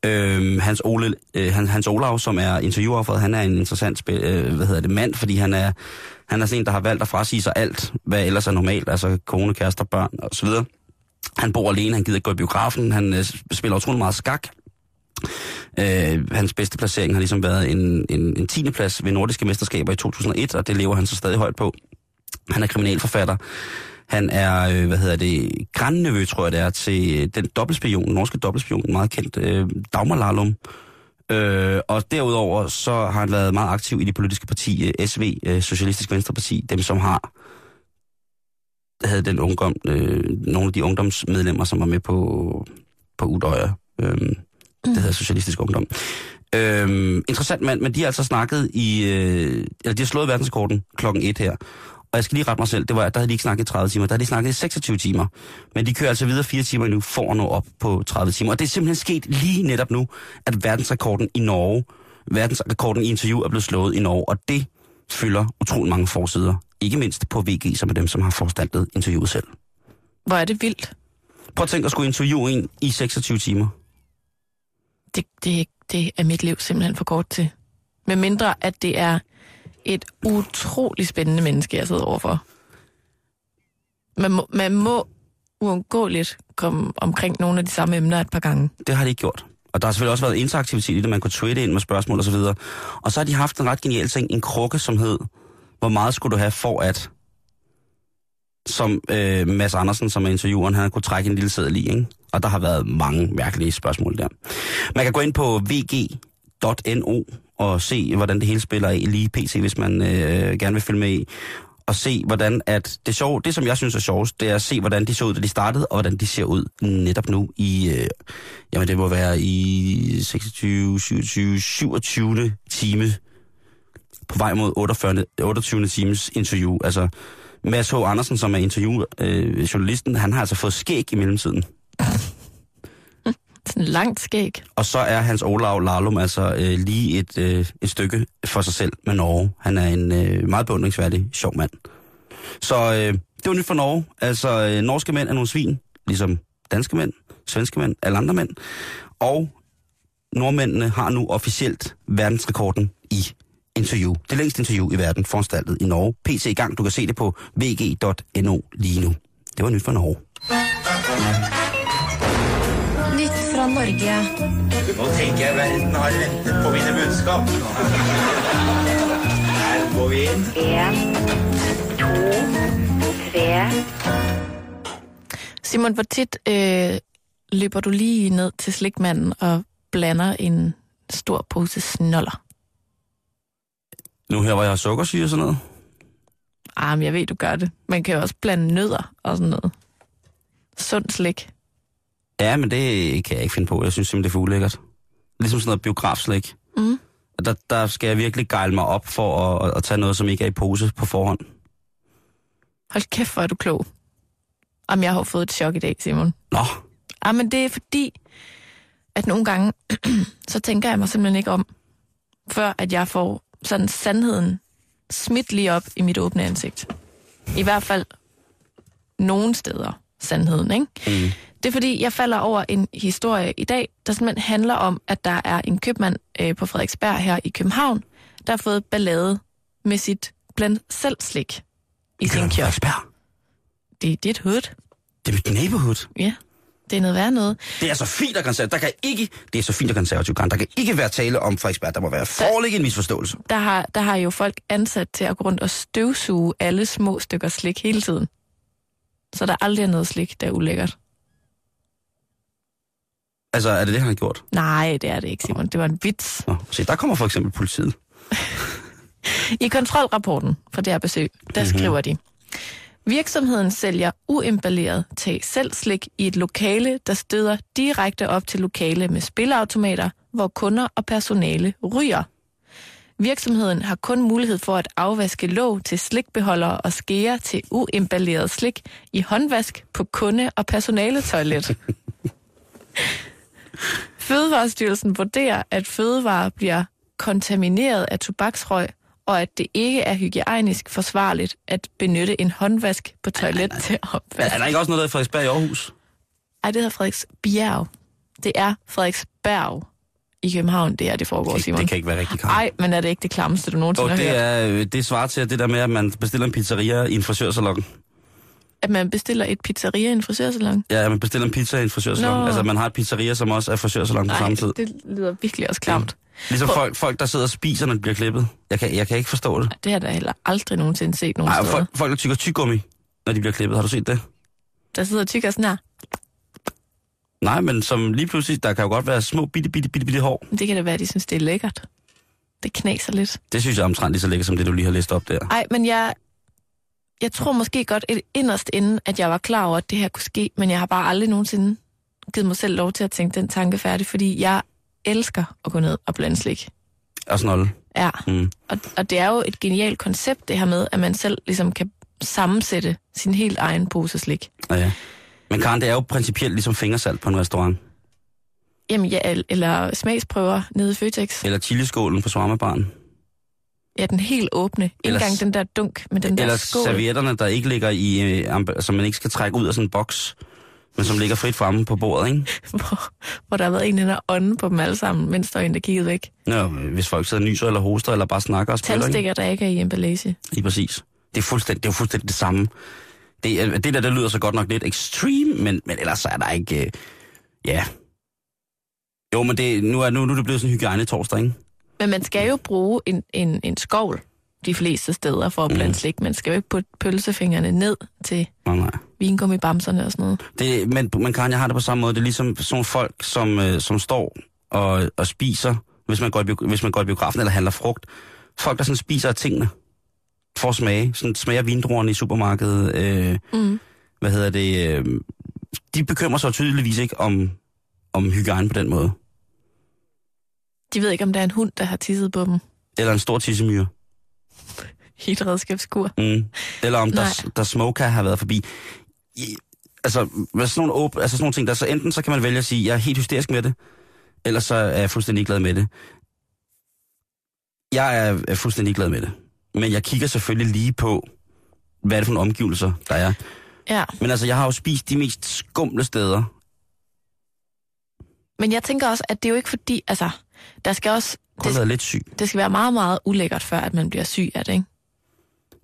Øhm, Hans, Ole, øh, Hans, Hans Olav, som er interviewofferet, han er en interessant spil, øh, hvad hedder det, mand, fordi han er, han er sådan en, der har valgt at frasige sig alt, hvad ellers er normalt, altså kone, kærester, børn og så videre. Han bor alene, han gider ikke gå i biografen, han øh, spiller utrolig meget skak. Øh, hans bedste placering har ligesom været en, en, en 10. plads ved nordiske mesterskaber i 2001, og det lever han så stadig højt på. Han er kriminalforfatter. Han er, øh, hvad hedder det, grandnevø, tror jeg det er, til den dobbeltspion, den norske dobbeltspion, meget kendt, øh, Dagmar Lahlum. Øh, og derudover så har han været meget aktiv i det politiske parti øh, SV, øh, Socialistisk Venstreparti, dem som har havde den ungdom, øh, nogle af de ungdomsmedlemmer, som var med på, på Udøjer. Øh, det hedder Socialistisk Ungdom. Øhm, interessant mand, men de har altså snakket i... Øh, eller de har slået verdensrekorden klokken 1 her. Og jeg skal lige rette mig selv, det var, der havde de ikke snakket i 30 timer, der havde de snakket i 26 timer. Men de kører altså videre 4 timer nu for at nå op på 30 timer. Og det er simpelthen sket lige netop nu, at verdensrekorden i Norge, verdensrekorden i interview er blevet slået i Norge, og det fylder utrolig mange forsider. Ikke mindst på VG, som er dem, som har foranstaltet interviewet selv. Hvor er det vildt. Prøv at tænke at skulle interviewe en i 26 timer. Det, det, det er mit liv simpelthen for kort til. Med mindre, at det er et utrolig spændende menneske, jeg sidder overfor. Man må, man må uundgåeligt komme omkring nogle af de samme emner et par gange. Det har de ikke gjort. Og der har selvfølgelig også været interaktivitet i det, man kunne tweete ind med spørgsmål og så videre. Og så har de haft en ret genial ting, en krukke, som hed, hvor meget skulle du have for at, som øh, Mads Andersen, som er intervieweren, han kunne trække en lille sædel i, ikke? Og der har været mange mærkelige spørgsmål der. Man kan gå ind på vg.no og se, hvordan det hele spiller af lige PC, hvis man øh, gerne vil følge med i. Og se, hvordan at det, sjove, det, som jeg synes er sjovest, det er at se, hvordan de så ud, da de startede, og hvordan de ser ud netop nu i, øh, jamen det må være i 26, 27, 27. time på vej mod 48, 28. times interview. Altså, Mads H. Andersen, som er interviewjournalisten, øh, journalisten, han har altså fået skæg i mellemtiden. Sådan langt skæg. Og så er Hans Olav Lahlum altså øh, lige et, øh, et stykke for sig selv med Norge. Han er en øh, meget beundringsværdig, sjov mand. Så øh, det var nyt for Norge. Altså, øh, norske mænd er nogle svin, ligesom danske mænd, svenske mænd, alle andre mænd. Og nordmændene har nu officielt verdensrekorden i interview. Det længste interview i verden, foranstaltet i Norge. PC i gang. Du kan se det på vg.no lige nu. Det var nyt for Norge. Fra Norge. Nå tenker jeg verden har ventet på mine budskap. Her går vi inn. En, to, tre. Simon, hvor tit øh, løber du lige ned til slikmanden og blander en stor pose snoller? Nu her, hvor jeg har sukkersyge og sådan noget. Ah, men jeg ved, du gør det. Man kan jo også blande nødder og sådan noget. Sund slik. Ja, men det kan jeg ikke finde på. Jeg synes simpelthen, det er for ulækkert. Ligesom sådan noget biografslik. Mm. Der, der skal jeg virkelig gejle mig op for at, at tage noget, som ikke er i pose på forhånd. Hold kæft, hvor er du klog. Om jeg har fået et chok i dag, Simon. Nå, Ah, men det er fordi, at nogle gange, [CLEARS THROAT] så tænker jeg mig simpelthen ikke om, før at jeg får sådan sandheden smidt lige op i mit åbne ansigt. I hvert fald nogle steder sandheden, ikke? Mm. Det er fordi, jeg falder over en historie i dag, der simpelthen handler om, at der er en købmand øh, på Frederiksberg her i København, der har fået ballade med sit blandt selv slik i sin kiosk. Det er dit hood. Det er mit neighborhood. Ja, det er noget værd noget. Det er så fint og konservativt. Der kan ikke, det er så fint og konservativt. Der kan ikke være tale om Frederiksberg. Der må være foreligge en misforståelse. Der har, der har jo folk ansat til at gå rundt og støvsuge alle små stykker slik hele tiden. Så der aldrig er noget slik, der er ulækkert. Altså, er det det, han har gjort? Nej, det er det ikke, Simon. Det var en vits. Nå, se, der kommer for eksempel politiet. [LAUGHS] I kontrolrapporten fra det her besøg, der mm-hmm. skriver de, Virksomheden sælger uemballeret tag selv slik i et lokale, der støder direkte op til lokale med spilleautomater, hvor kunder og personale ryger. Virksomheden har kun mulighed for at afvaske låg til slikbeholdere og skære til uemballeret slik i håndvask på kunde- og personaletoilet. [LAUGHS] Fødevarestyrelsen vurderer, at fødevarer bliver kontamineret af tobaksrøg, og at det ikke er hygiejnisk forsvarligt at benytte en håndvask på toilet nej, nej. til opvask. Er der ikke også noget, der er i Frederiksberg i Aarhus? Ej, det hedder Frederiksbjerg. Det er Frederiksberg i København, det er det foregår, Det, Simon. det kan ikke være rigtig Karen. Ej, men er det ikke det klammeste, du nogensinde Og har det, hørt? er, øh, det svarer til det der med, at man bestiller en pizzeria i en frisørsalon. At man bestiller et pizzeria i en frisørsalon? Ja, man bestiller en pizza i en frisørsalon. Nå. Altså, man har et pizzeria, som også er frisørsalon på Nej, samme tid. det lyder virkelig også klamt. Ligesom Prøv- folk, folk, der sidder og spiser, når de bliver klippet. Jeg kan, jeg kan ikke forstå det. Det har jeg da heller aldrig nogensinde set nogen Nej, steder. folk, folk, der tykker tyggegummi, når de bliver klippet. Har du set det? Der sidder og tykker sådan her. Nej, men som lige pludselig, der kan jo godt være små, bitte, bitte, bitte, bitte hår. Det kan da være, at de synes, det er lækkert. Det knaser lidt. Det synes jeg er omtrent lige så lækkert, som det, du lige har læst op der. Ej, men jeg, jeg tror måske godt et inderst inden, at jeg var klar over, at det her kunne ske, men jeg har bare aldrig nogensinde givet mig selv lov til at tænke den tanke færdig, fordi jeg elsker at gå ned og blande slik. Og snolle. Ja, Mm. og, og det er jo et genialt koncept, det her med, at man selv ligesom kan sammensætte sin helt egen pose slik. Ja, ja. Men Karen, det er jo principielt ligesom fingersalt på en restaurant. Jamen ja, el- eller smagsprøver nede i Føtex. Eller chiliskålen på Svarmebaren. Ja, den helt åbne. Ikke Eller engang den der dunk med den der Eller skål. servietterne, der ikke ligger i, øh, som man ikke skal trække ud af sådan en boks, men som ligger frit fremme på bordet, ikke? [LAUGHS] hvor, hvor der har været en eller ånde på dem alle sammen, mens der er en, der kiggede væk. Ja, hvis folk sidder nyser eller hoster, eller bare snakker og spiller, ikke? Tandstikker, der ikke er i emballage. Lige præcis. Det er, fuldstændig, det er fuldstændig det samme. Det, er- det der, det lyder så godt nok lidt extreme, men, men ellers så er der ikke... Øh, ja. Jo, men det, nu, er, nu, nu er det blevet sådan en hygiejne torsdag, ikke? Men man skal jo bruge en, en, en skovl de fleste steder for at blande Mm. slik. Man skal jo ikke putte pølsefingrene ned til Nej, nej. vingummibamserne og sådan noget. Det, men, men Karen, jeg har det på samme måde. Det er ligesom sådan folk, som, øh, som står og, og spiser, hvis man, går i, hvis man går i biografen eller handler frugt. Folk, der sådan spiser af tingene for at smage. Sådan smager vindruerne i supermarkedet. Øh, Mm. hvad hedder det? Øh, de bekymrer sig tydeligvis ikke om, om hygiejne på den måde. De ved ikke, om der er en hund, der har tisset på dem Eller en stor tissemyre. [LAUGHS] i et redskabskur. Mm. Eller om Nej. der, der smoker har været forbi. I, altså, hvad sådan nogle, åb, altså sådan nogle ting, der så enten så kan man vælge at sige, jeg er helt hysterisk med det, eller så er jeg fuldstændig glad med det. Jeg er, er fuldstændig glad med det. Men jeg kigger selvfølgelig lige på, hvad er det for nogle omgivelser, der er. Ja, Men altså, jeg har jo spist de mest skumle steder. men jeg tænker også, at det er jo ikke fordi, altså, der skal også, Kun det, været lidt syg. det skal være meget, meget ulækkert, før at man bliver syg af det, ikke?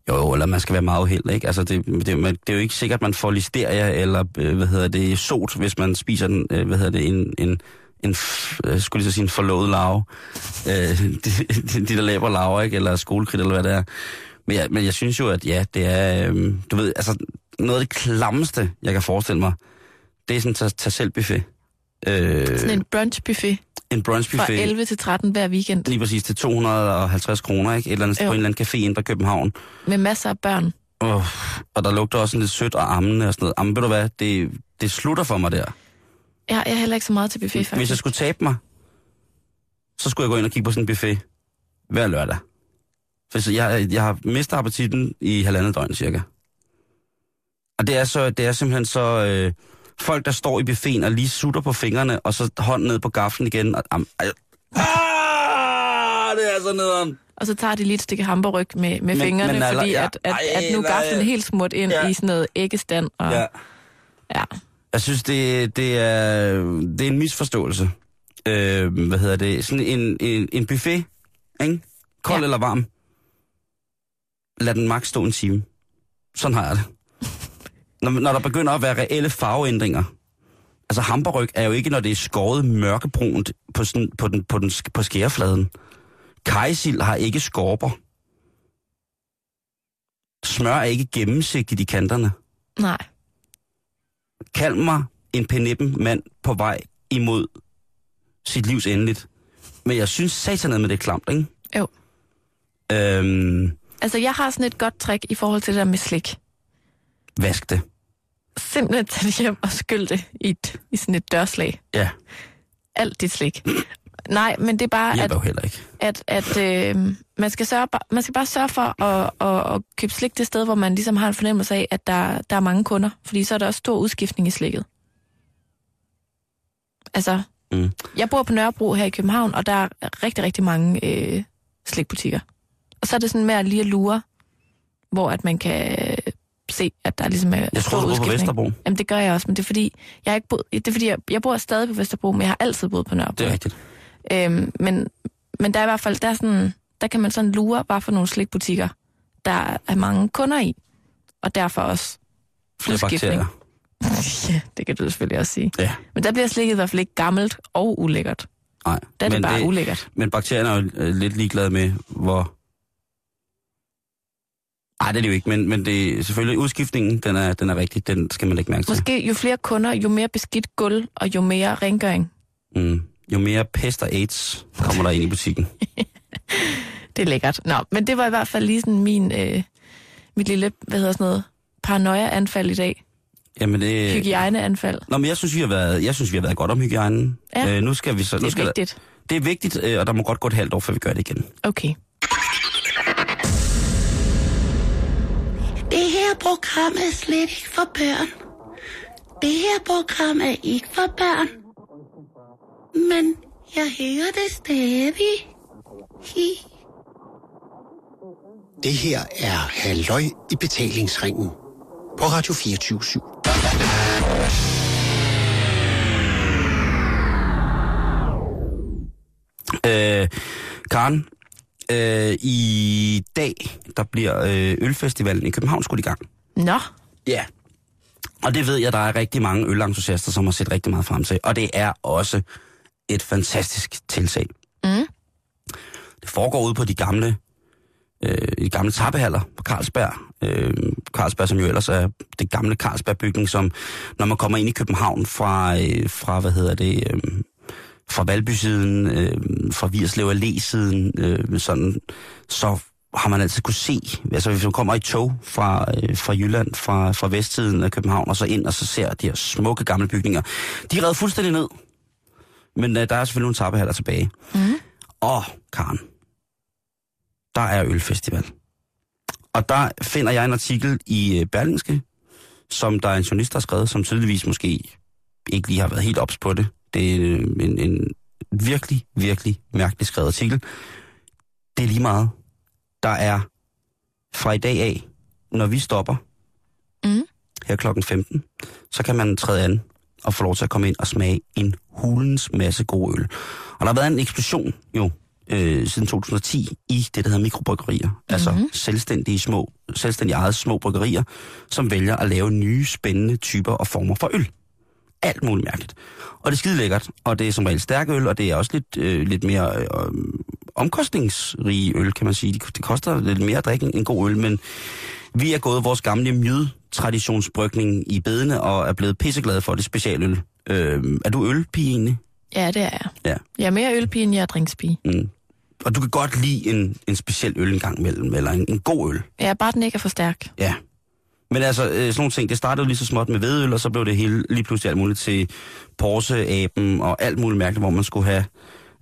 Jo, eller man skal være meget uheldig, ikke? Altså, det, det, man, det er jo ikke sikkert, at man får listeria eller, øh, hvad hedder det, sot, hvis man spiser den, øh, hvad hedder det, en, en, en øh, skulle lige så sige, en forlovet larve. Øh, [LAUGHS] de, de, de, der laver larver, ikke? Eller skolekridt, eller hvad det er. Men jeg, men jeg synes jo, at ja, det er, øh, du ved, altså, noget af det klammeste, jeg kan forestille mig, det er sådan en tag, tag selv buffet. Øh, Sådan en brunchbuffet en brunch fra buffet. 11 til 13 hver weekend Lige præcis til 250 kroner, ikke? Et eller andet, Jo. på en eller anden café inde på København. med masser af børn. Oh, og der lugter også sådan lidt sødt og ammende og sådan noget. Jamen, ved du hvad, det, det slutter for mig der. Jeg, jeg er heller ikke så meget til buffet, faktisk. Hvis jeg skulle tabe mig, så skulle jeg gå ind og kigge på sådan en buffet hver lørdag. For jeg, jeg har mistet appetitten i halvandet døgn cirka. Og det er, så, det er simpelthen så... Øh, folk, der står i buffeten og lige sutter på fingrene, og så hånden ned på gaflen igen. Og, am, ah, det er så nederen. Og så tager de lige et stykke hamburryg med, med Men- fingrene, men fordi ja. at, at, Ej, at nu er nej. gaflen helt smurt ind Ja. i sådan noget æggestand. Og, Ja. ja. Jeg synes, det, det, er, det er en misforståelse. Øh, hvad hedder det? Sådan en, en, en buffet, ikke? Kold ja. eller varm. Lad den maks stå en time. Sådan har jeg det. [LAUGHS] Når, når der begynder at være reelle farveændringer. Altså hamburg er jo ikke, når det er skåret mørkebrunt på, sådan, på, den, på, den, på skærefladen. Kajsild har ikke skorper. Smør er ikke gennemsigtigt i kanterne. Nej. Kald mig en penippen mand på vej imod sit livs endeligt. Men jeg synes satanet med det er klamt, ikke? Jo. Øhm, Altså, jeg har sådan et godt trick i forhold til det der med slik. Vask det. Simpelthen tage det hjem og skylle det i, et, i sådan et dørslag. Ja, Alt dit slik. Nej, men det er bare, at, hjælper jo heller ikke. at, at øh, man, skal sørge, man skal bare sørge for at, at, at købe slik det sted, hvor man ligesom har en fornemmelse af, at der, der er mange kunder. Fordi så er der også stor udskiftning i slikket. Altså, Mm. jeg bor på Nørrebro her i København, og der er rigtig, rigtig mange øh, slikbutikker. Og så er det sådan med at lige at lure, hvor at man kan se, at der ligesom er Jeg stor tror, du bor på. Vesterbro. Jamen, det gør jeg også, men det er fordi, jeg ikke boet, det er fordi, jeg, jeg bor stadig på Vesterbro, men jeg har altid boet på Nørrebro. Det er rigtigt. Øhm, men, men der er i hvert fald, der, er sådan, der kan man sådan lure, hvad for nogle slikbutikker, der er mange kunder i. Og derfor også Flere bakterier. [LAUGHS] ja, det kan du selvfølgelig også sige. Ja, Men der bliver slikket i hvert fald ikke gammelt og ulækkert. nej. Der er det men bare ulækkert. Men bakterierne er jo øh, lidt ligeglade med, hvor... Nej, det er det jo ikke, men, men det er selvfølgelig udskiftningen, den er, den er rigtig, den skal man lægge mærke til. Måske jo flere kunder, jo mere beskidt gulv og jo mere rengøring. Mm. Jo mere pest og AIDS kommer der ind i butikken. [LAUGHS] Det er lækkert. Nå, men det var i hvert fald lige sådan min, øh, mit lille, hvad hedder sådan noget, paranoia-anfald i dag. Jamen det... Hygiejneanfald. Nå, men jeg synes, vi har været, jeg synes, vi har været godt om hygiejnen. Ja. Øh, nu skal vi så... Det nu er skal vigtigt. Det er vigtigt, øh, og der må godt gå et halvt år, før vi gør det igen. Okay. Program er slet ikke for børn. Det her program er ikke for børn. Men jeg hører det stadig. Hi. Det her er Halløj i betalingsringen på Radio 24 Øh, Karen, øh, i dag, der bliver øh, Ølfestivalen i København skudt i gang. Nå, Ja. Og det ved jeg, der er rigtig mange ølentusiaster, som har set rigtig meget frem til. Og det er også et fantastisk tiltag. Mm. Det foregår ude på de gamle, øh, de gamle tappehaller på Carlsberg. Øh, Carlsberg, som jo ellers er det gamle Carlsberg-bygning, som når man kommer ind i København fra, øh, fra hvad hedder det, øh, fra Valby-siden, øh, fra Virslev Allé-siden, øh, sådan, så har man altid kunne se, altså hvis man kommer i tog fra, øh, fra Jylland, fra, fra vestsiden af København, og så ind og så ser de her smukke gamle bygninger. De er reddet fuldstændig ned, men øh, der er selvfølgelig nogle tappehaller tilbage. Mm. Og, Karen, der er ølfestival. Og der finder jeg en artikel i øh, Berlingske, som der er en journalist, der har skrevet, som tydeligvis måske ikke lige har været helt ops på det. Det er en, en virkelig, virkelig mærkelig skrevet artikel. Det er lige meget. Der er fra i dag af, når vi stopper Mm. her klokken 15, så kan man træde an og få lov til at komme ind og smage en hulens masse god øl. Og der har været en eksplosion jo øh, siden 2010 i det, der hedder mikrobryggerier. Mm-hmm. Altså selvstændige små, selvstændige eget små bryggerier, som vælger at lave nye, spændende typer og former for øl. Alt muligt mærkeligt. Og det er skide lækkert, og det er som regel stærk øl, og det er også lidt, øh, lidt mere øh, omkostningsrige øl, kan man sige. Det, det koster lidt mere at drikke en, god øl, men vi er gået vores gamle mjød traditionsbrygning i bedene og er blevet pisseglade for det specialøl. Øh, er du ølpige egentlig? Ja, det er jeg. Ja. Jeg er mere ølpige, end jeg er drinkspige. Mm. Og du kan godt lide en, en speciel øl en gang imellem, eller en, en god øl. Er bare, den ikke er for stærk. Ja. Men altså, øh, sådan nogle ting, det startede jo lige så småt med vedøl, og så blev det hele lige pludselig alt muligt til Porse-aben og alt muligt mærkeligt, hvor man skulle have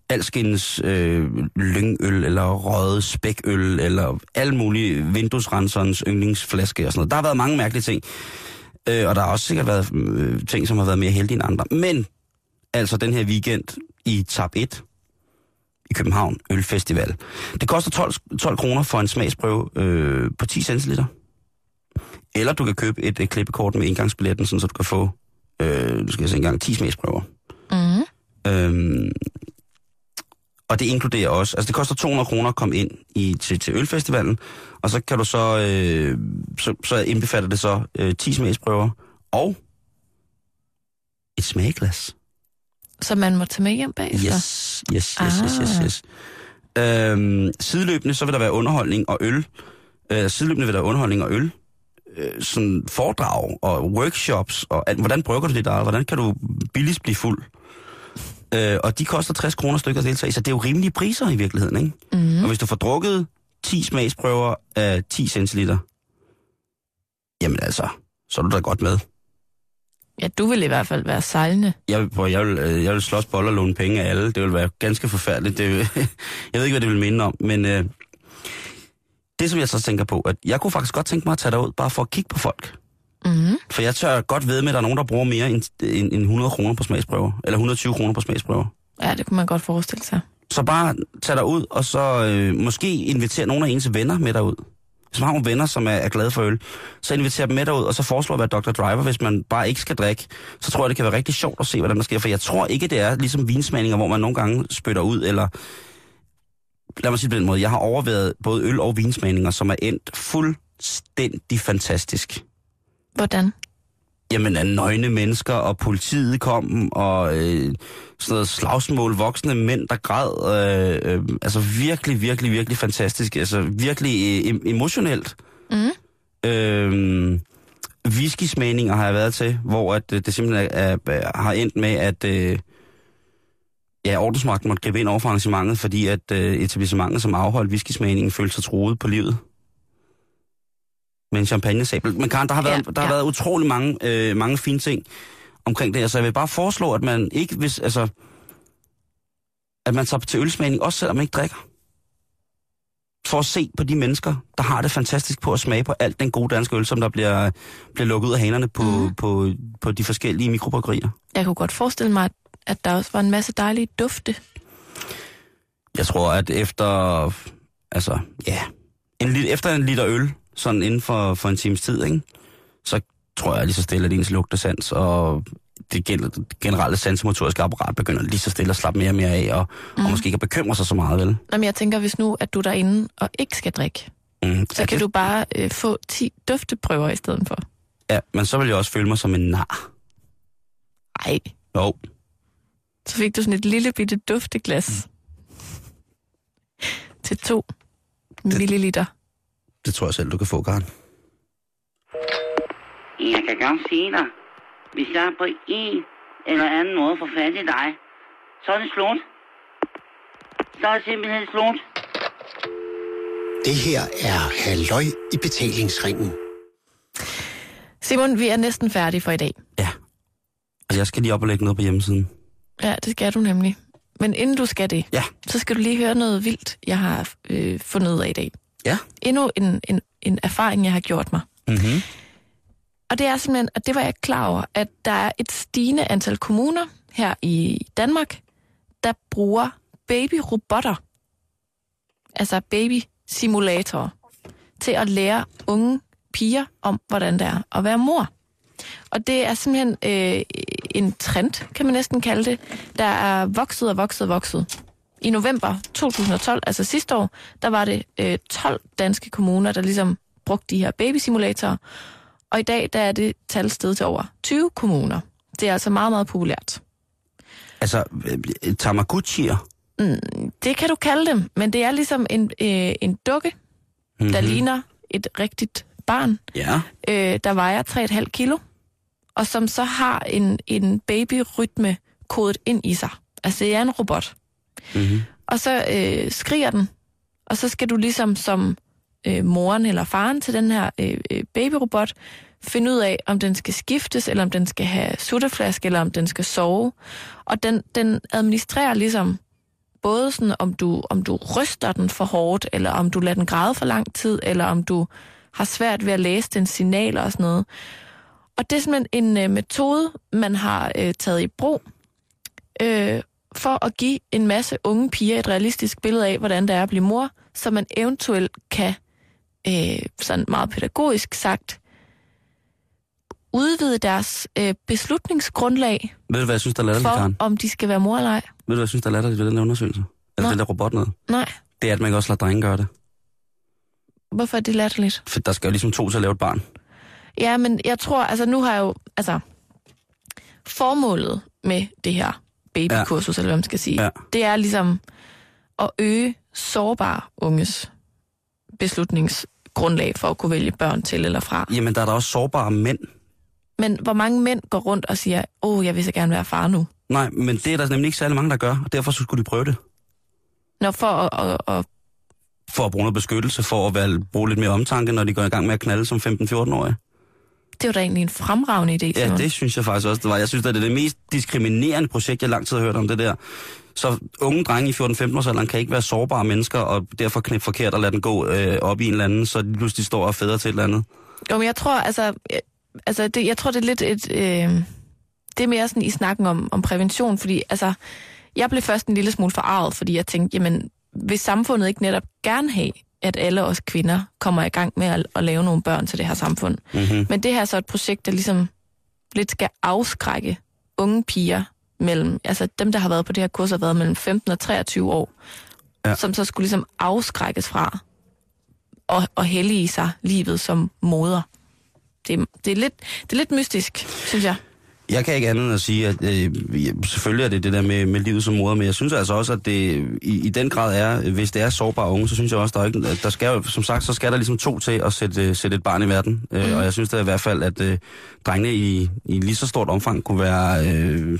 alskens øh, lyngøl, eller røget spækøl, eller alt muligt vinduesrenserens yndlingsflaske og sådan noget. Der har været mange mærkelige ting. Øh, og der har også sikkert været øh, ting, som har været mere heldige end andre. Men altså den her weekend i Tab 1 i København, Ølfestival. Det koster 12, 12 kroner for en smagsprøve øh, på 10 centiliter. Eller du kan købe et, et klippekort med indgangsbilletten, sådan, så du kan få, øh, du skal jeg se engang, 10 smagsprøver. Mm. Øhm, og det inkluderer også, altså det koster 200 kroner at komme ind i, til, til ølfestivalen, og så kan du så, øh, så, så indbefatter det så øh, 10 smagsprøver og et smagglas. Så man må tage med hjem bagefter? Yes, yes, yes, yes, yes, Ah. yes. Øhm, sideløbende så vil der være underholdning og øl. Øh, sideløbende vil der være underholdning og øl. Øh, sådan foredrag og workshops og alt. Hvordan brygger du dit eget? Hvordan kan du billigst blive fuld? Øh, og de koster 60 kroner stykker at deltage, i, så det er jo rimelige priser i virkeligheden, ikke? Mm. Og hvis du får drukket 10 smagsprøver af 10 centiliter, jamen altså, så er du da godt med. Ja, du vil i hvert fald være sejlende. Jeg, vil- hvor jeg, vil, øh, jeg vil slås bold og låne penge af alle. Det vil være ganske forfærdeligt. Det, vil- [LAUGHS] jeg ved ikke, hvad det vil minde om, men øh, det, som jeg så tænker på, at jeg kunne faktisk godt tænke mig at tage derud, bare for at kigge på folk. Mm. For jeg tør godt ved med, at der er nogen, der bruger mere end, end, end 100 kroner på smagsprøver. Eller 120 kroner på smagsprøver. Ja, det kunne man godt forestille sig. Så bare tag dig ud, og så øh, måske invitere nogle af ens venner med derud. Hvis man har nogle venner, som er, er glade for øl, så inviter dem med derud, og så foreslår at være Dr. Driver, hvis man bare ikke skal drikke. Så tror jeg, det kan være rigtig sjovt at se, hvordan der sker. For jeg tror ikke, det er ligesom vinsmagninger, hvor man nogle gange spytter ud, eller... Lad mig sige på den måde. Jeg har overvejet både øl- og vinsmagninger, som er endt fuldstændig fantastisk. Hvordan? Jamen, nøgne mennesker, og politiet kom, og øh, sådan noget slagsmål, voksne mænd, der græd. Øh, øh, altså virkelig, virkelig, virkelig fantastisk. Altså virkelig øh, em- emotionelt. Mm. Øh, whisky-smagninger har jeg været til, hvor at, øh, det simpelthen er, er, har endt med, at øh, ja, ordensmagten måtte gribe ind over for arrangementet, fordi at øh, etablissementet, som afholdt whisky-smagningen, følte sig troet på livet. Med en champagnesabel. Men Karen, der har været, Ja, der har ja. været utrolig mange, øh, mange fine ting omkring det så jeg vil bare foreslå, at man ikke, hvis, altså, at man tager til ølsmagning, også selvom man ikke drikker. For at se på de mennesker, der har det fantastisk på at smage på alt den gode danske øl, som der bliver, bliver lukket ud af hanerne på, mm. på, på de forskellige mikrobryggerier. Jeg kunne godt forestille mig, at der også var en masse dejlige dufte. Jeg tror, at efter, altså, ja, en, efter en liter øl, sådan inden for, for en times tid, ikke? så tror jeg lige så stille, at ens lugtesans og det gen- generelle sansemotoriske apparat begynder lige så stille at slappe mere og mere af, og, mm. og måske ikke at bekymre sig så meget, vel? Men jeg tænker, hvis nu, at du er derinde og ikke skal drikke, Mm. så ja, kan det, du bare øh, få 10 dufteprøver i stedet for. Ja, men så vil jeg også føle mig som en nar. Ej, Jo. Så fik du sådan et lille bitte dufteglas. [LAUGHS] Til to milliliter. Det tror jeg selv, du kan få, Karen. Jeg kan godt sige dig, hvis jeg på en eller anden måde får fat i dig, så er det slut. Så er det simpelthen slut. Det her er Halløj i betalingsringen. Simon, vi er næsten færdige for i dag. Ja. Altså, jeg skal lige op og lægge noget på hjemmesiden. Ja, det skal du nemlig. Men inden du skal det, Ja. så skal du lige høre noget vildt, jeg har øh, fundet ud af i dag. Ja. Endnu en, en, en erfaring, jeg har gjort mig. Mm-hmm. Og det er simpelthen, og det var jeg klar over, at der er et stigende antal kommuner her i Danmark, der bruger babyrobotter, altså babysimulatorer, til at lære unge piger om, hvordan det er at være mor. Og det er simpelthen øh, en trend, kan man næsten kalde det, der er vokset og vokset og vokset. I november 2012, altså sidste år, der var det øh, 12 danske kommuner, der ligesom brugte de her babysimulatorer. Og i dag, der er det tal sted til over 20 kommuner. Det er altså meget, meget populært. Altså, øh, Tamagotchi'er. Det kan du kalde dem, men det er ligesom en, øh, en dukke, mm-hmm. der ligner et rigtigt barn, Ja. øh, der vejer 3,5 kilo, og som så har en, en babyrytme kodet ind i sig. Altså, det er en robot. Mm-hmm. Og så øh, skriger den, og så skal du ligesom som øh, moren eller faren til den her øh, øh, babyrobot finde ud af, om den skal skiftes, eller om den skal have sutteflaske, eller om den skal sove. Og den, den administrerer ligesom både sådan, om du, om du ryster den for hårdt, eller om du lader den græde for lang tid, eller om du har svært ved at læse dens signaler og sådan noget. Og det er simpelthen en øh, metode, man har øh, taget i brug øh, for at give en masse unge piger et realistisk billede af, hvordan det er at blive mor, så man eventuelt kan, øh, sådan meget pædagogisk sagt, udvide deres øh, beslutningsgrundlag Ved du, hvad jeg synes, der er latterligt, Karen? om de skal være mor eller ej. Ved du, hvad jeg synes, der er latterligt ved den der undersøgelse? Nej. den der robot noget. Nej, Det er, at man kan også lade drenge gøre det. hvorfor er det latterligt? For der skal jo ligesom to til at lave et barn. Ja, men jeg tror, altså nu har jeg jo, altså, formålet med det her babykursus, ja. eller hvad man skal sige, Ja. det er ligesom at øge sårbare unges beslutningsgrundlag for at kunne vælge børn til eller fra. Jamen, der er der også sårbare mænd. Men hvor mange mænd går rundt og siger, åh, oh, jeg vil så gerne være far nu. Nej, men det er der nemlig ikke særlig mange, der gør, og derfor så skulle de prøve det. Når for at, at, at For at bruge noget beskyttelse, for at være, bruge lidt mere omtanke, når de går i gang med at knalde som 15-14-årige. Det er jo da egentlig en fremragende idé. Ja, det synes jeg faktisk også, det var. Jeg synes, det er det mest diskriminerende projekt, jeg lang tid har hørt om det der. Så unge drenge i 14-15 års alderen kan ikke være sårbare mennesker, og derfor knæppe forkert og lade den gå øh, op i en eller anden, så de pludselig står og er fædre til et eller andet. Jo, men jeg tror, altså, jeg, altså det, jeg tror, det er lidt et, øh, det er mere sådan i snakken om, om prævention, fordi altså, jeg blev først en lille smule forarvet, fordi jeg tænkte, jamen, vil samfundet ikke netop gerne have, at alle os kvinder kommer i gang med at, at lave nogle børn til det her samfund? Mm-hmm. Men det her er så et projekt, der ligesom lidt skal afskrække unge piger mellem, altså dem, der har været på det her kurs, har været mellem 15 og 23 år, Ja. som så skulle ligesom afskrækkes fra at, at hellige sig livet som moder. Det, det, er lidt, det er lidt mystisk, synes jeg. Jeg kan ikke andet end at sige, at øh, selvfølgelig er det det der med, med livet som mor, men jeg synes altså også, at det i, i den grad er, hvis det er sårbare unge, så synes jeg også, der er ikke, der skal som sagt, så skal der ligesom to til at sætte, øh, sætte et barn i verden. Mm. Øh, og jeg synes da i hvert fald, at øh, drengene i, i lige så stort omfang kunne være, øh,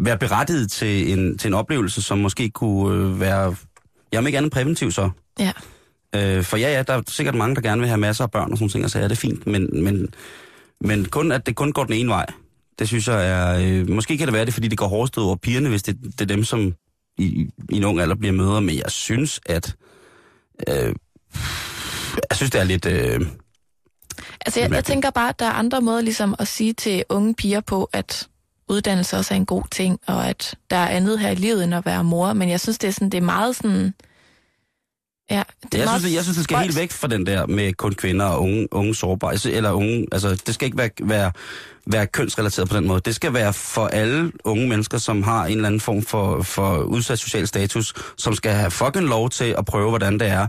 være berettiget til en, til en oplevelse, som måske kunne øh, være, jamen ikke andet præventiv så. Ja. Øh, for ja, ja, der er sikkert mange, der gerne vil have masser af børn og sådan ting, og så er det fint, men, men, men kun, at det kun går den ene vej, det synes jeg er... Øh, måske kan det være det, fordi det går hårdest over pigerne, hvis det, det er dem, som i, i en ung alder bliver mødre, men jeg synes, at... Øh, jeg synes, det er lidt... Øh, Altså, jeg, jeg tænker bare, at der er andre måder ligesom at sige til unge piger på, at uddannelse også er en god ting, og at der er andet her i livet end at være mor. Men jeg synes, det er, sådan, det er meget sådan... Ja, det jeg, synes, jeg synes, det skal helt væk fra den der med kun kvinder og unge, unge sårbare. Eller unge, altså, det skal ikke være, være, være kønsrelateret på den måde. Det skal være for alle unge mennesker, som har en eller anden form for, for udsat social status, som skal have fucking lov til at prøve, hvordan det er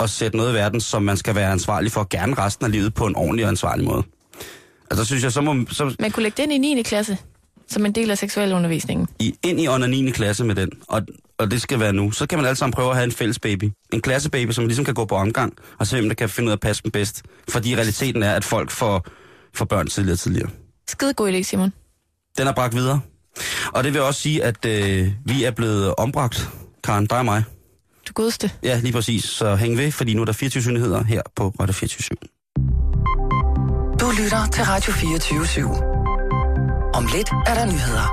at sætte noget i verden, som man skal være ansvarlig for gerne resten af livet på en ordentlig og ansvarlig måde. Altså, synes jeg, så må... Så, Man kunne lægge den i 9. klasse. Som en del af seksualundervisningen. I, ind i under 9. klasse med den, og, og det skal være nu. Så kan man alle sammen prøve at have en fælles baby. En klassebaby, som ligesom kan gå på omgang, og se hvem der kan finde ud af at passe dem bedst. Fordi realiteten er, at folk får, får børn tidligere og tidligere. Skide god idé, Simon. Den er bragt videre. Og det vil også sige, at øh, vi er blevet ombragt, Karen, dig og mig. Du godeste. Ja, lige præcis. Så hæng ved, fordi nu er der 24 nyheder her på Radio 24 Du lytter til Radio 24 /7. Om lidt er der nyheder.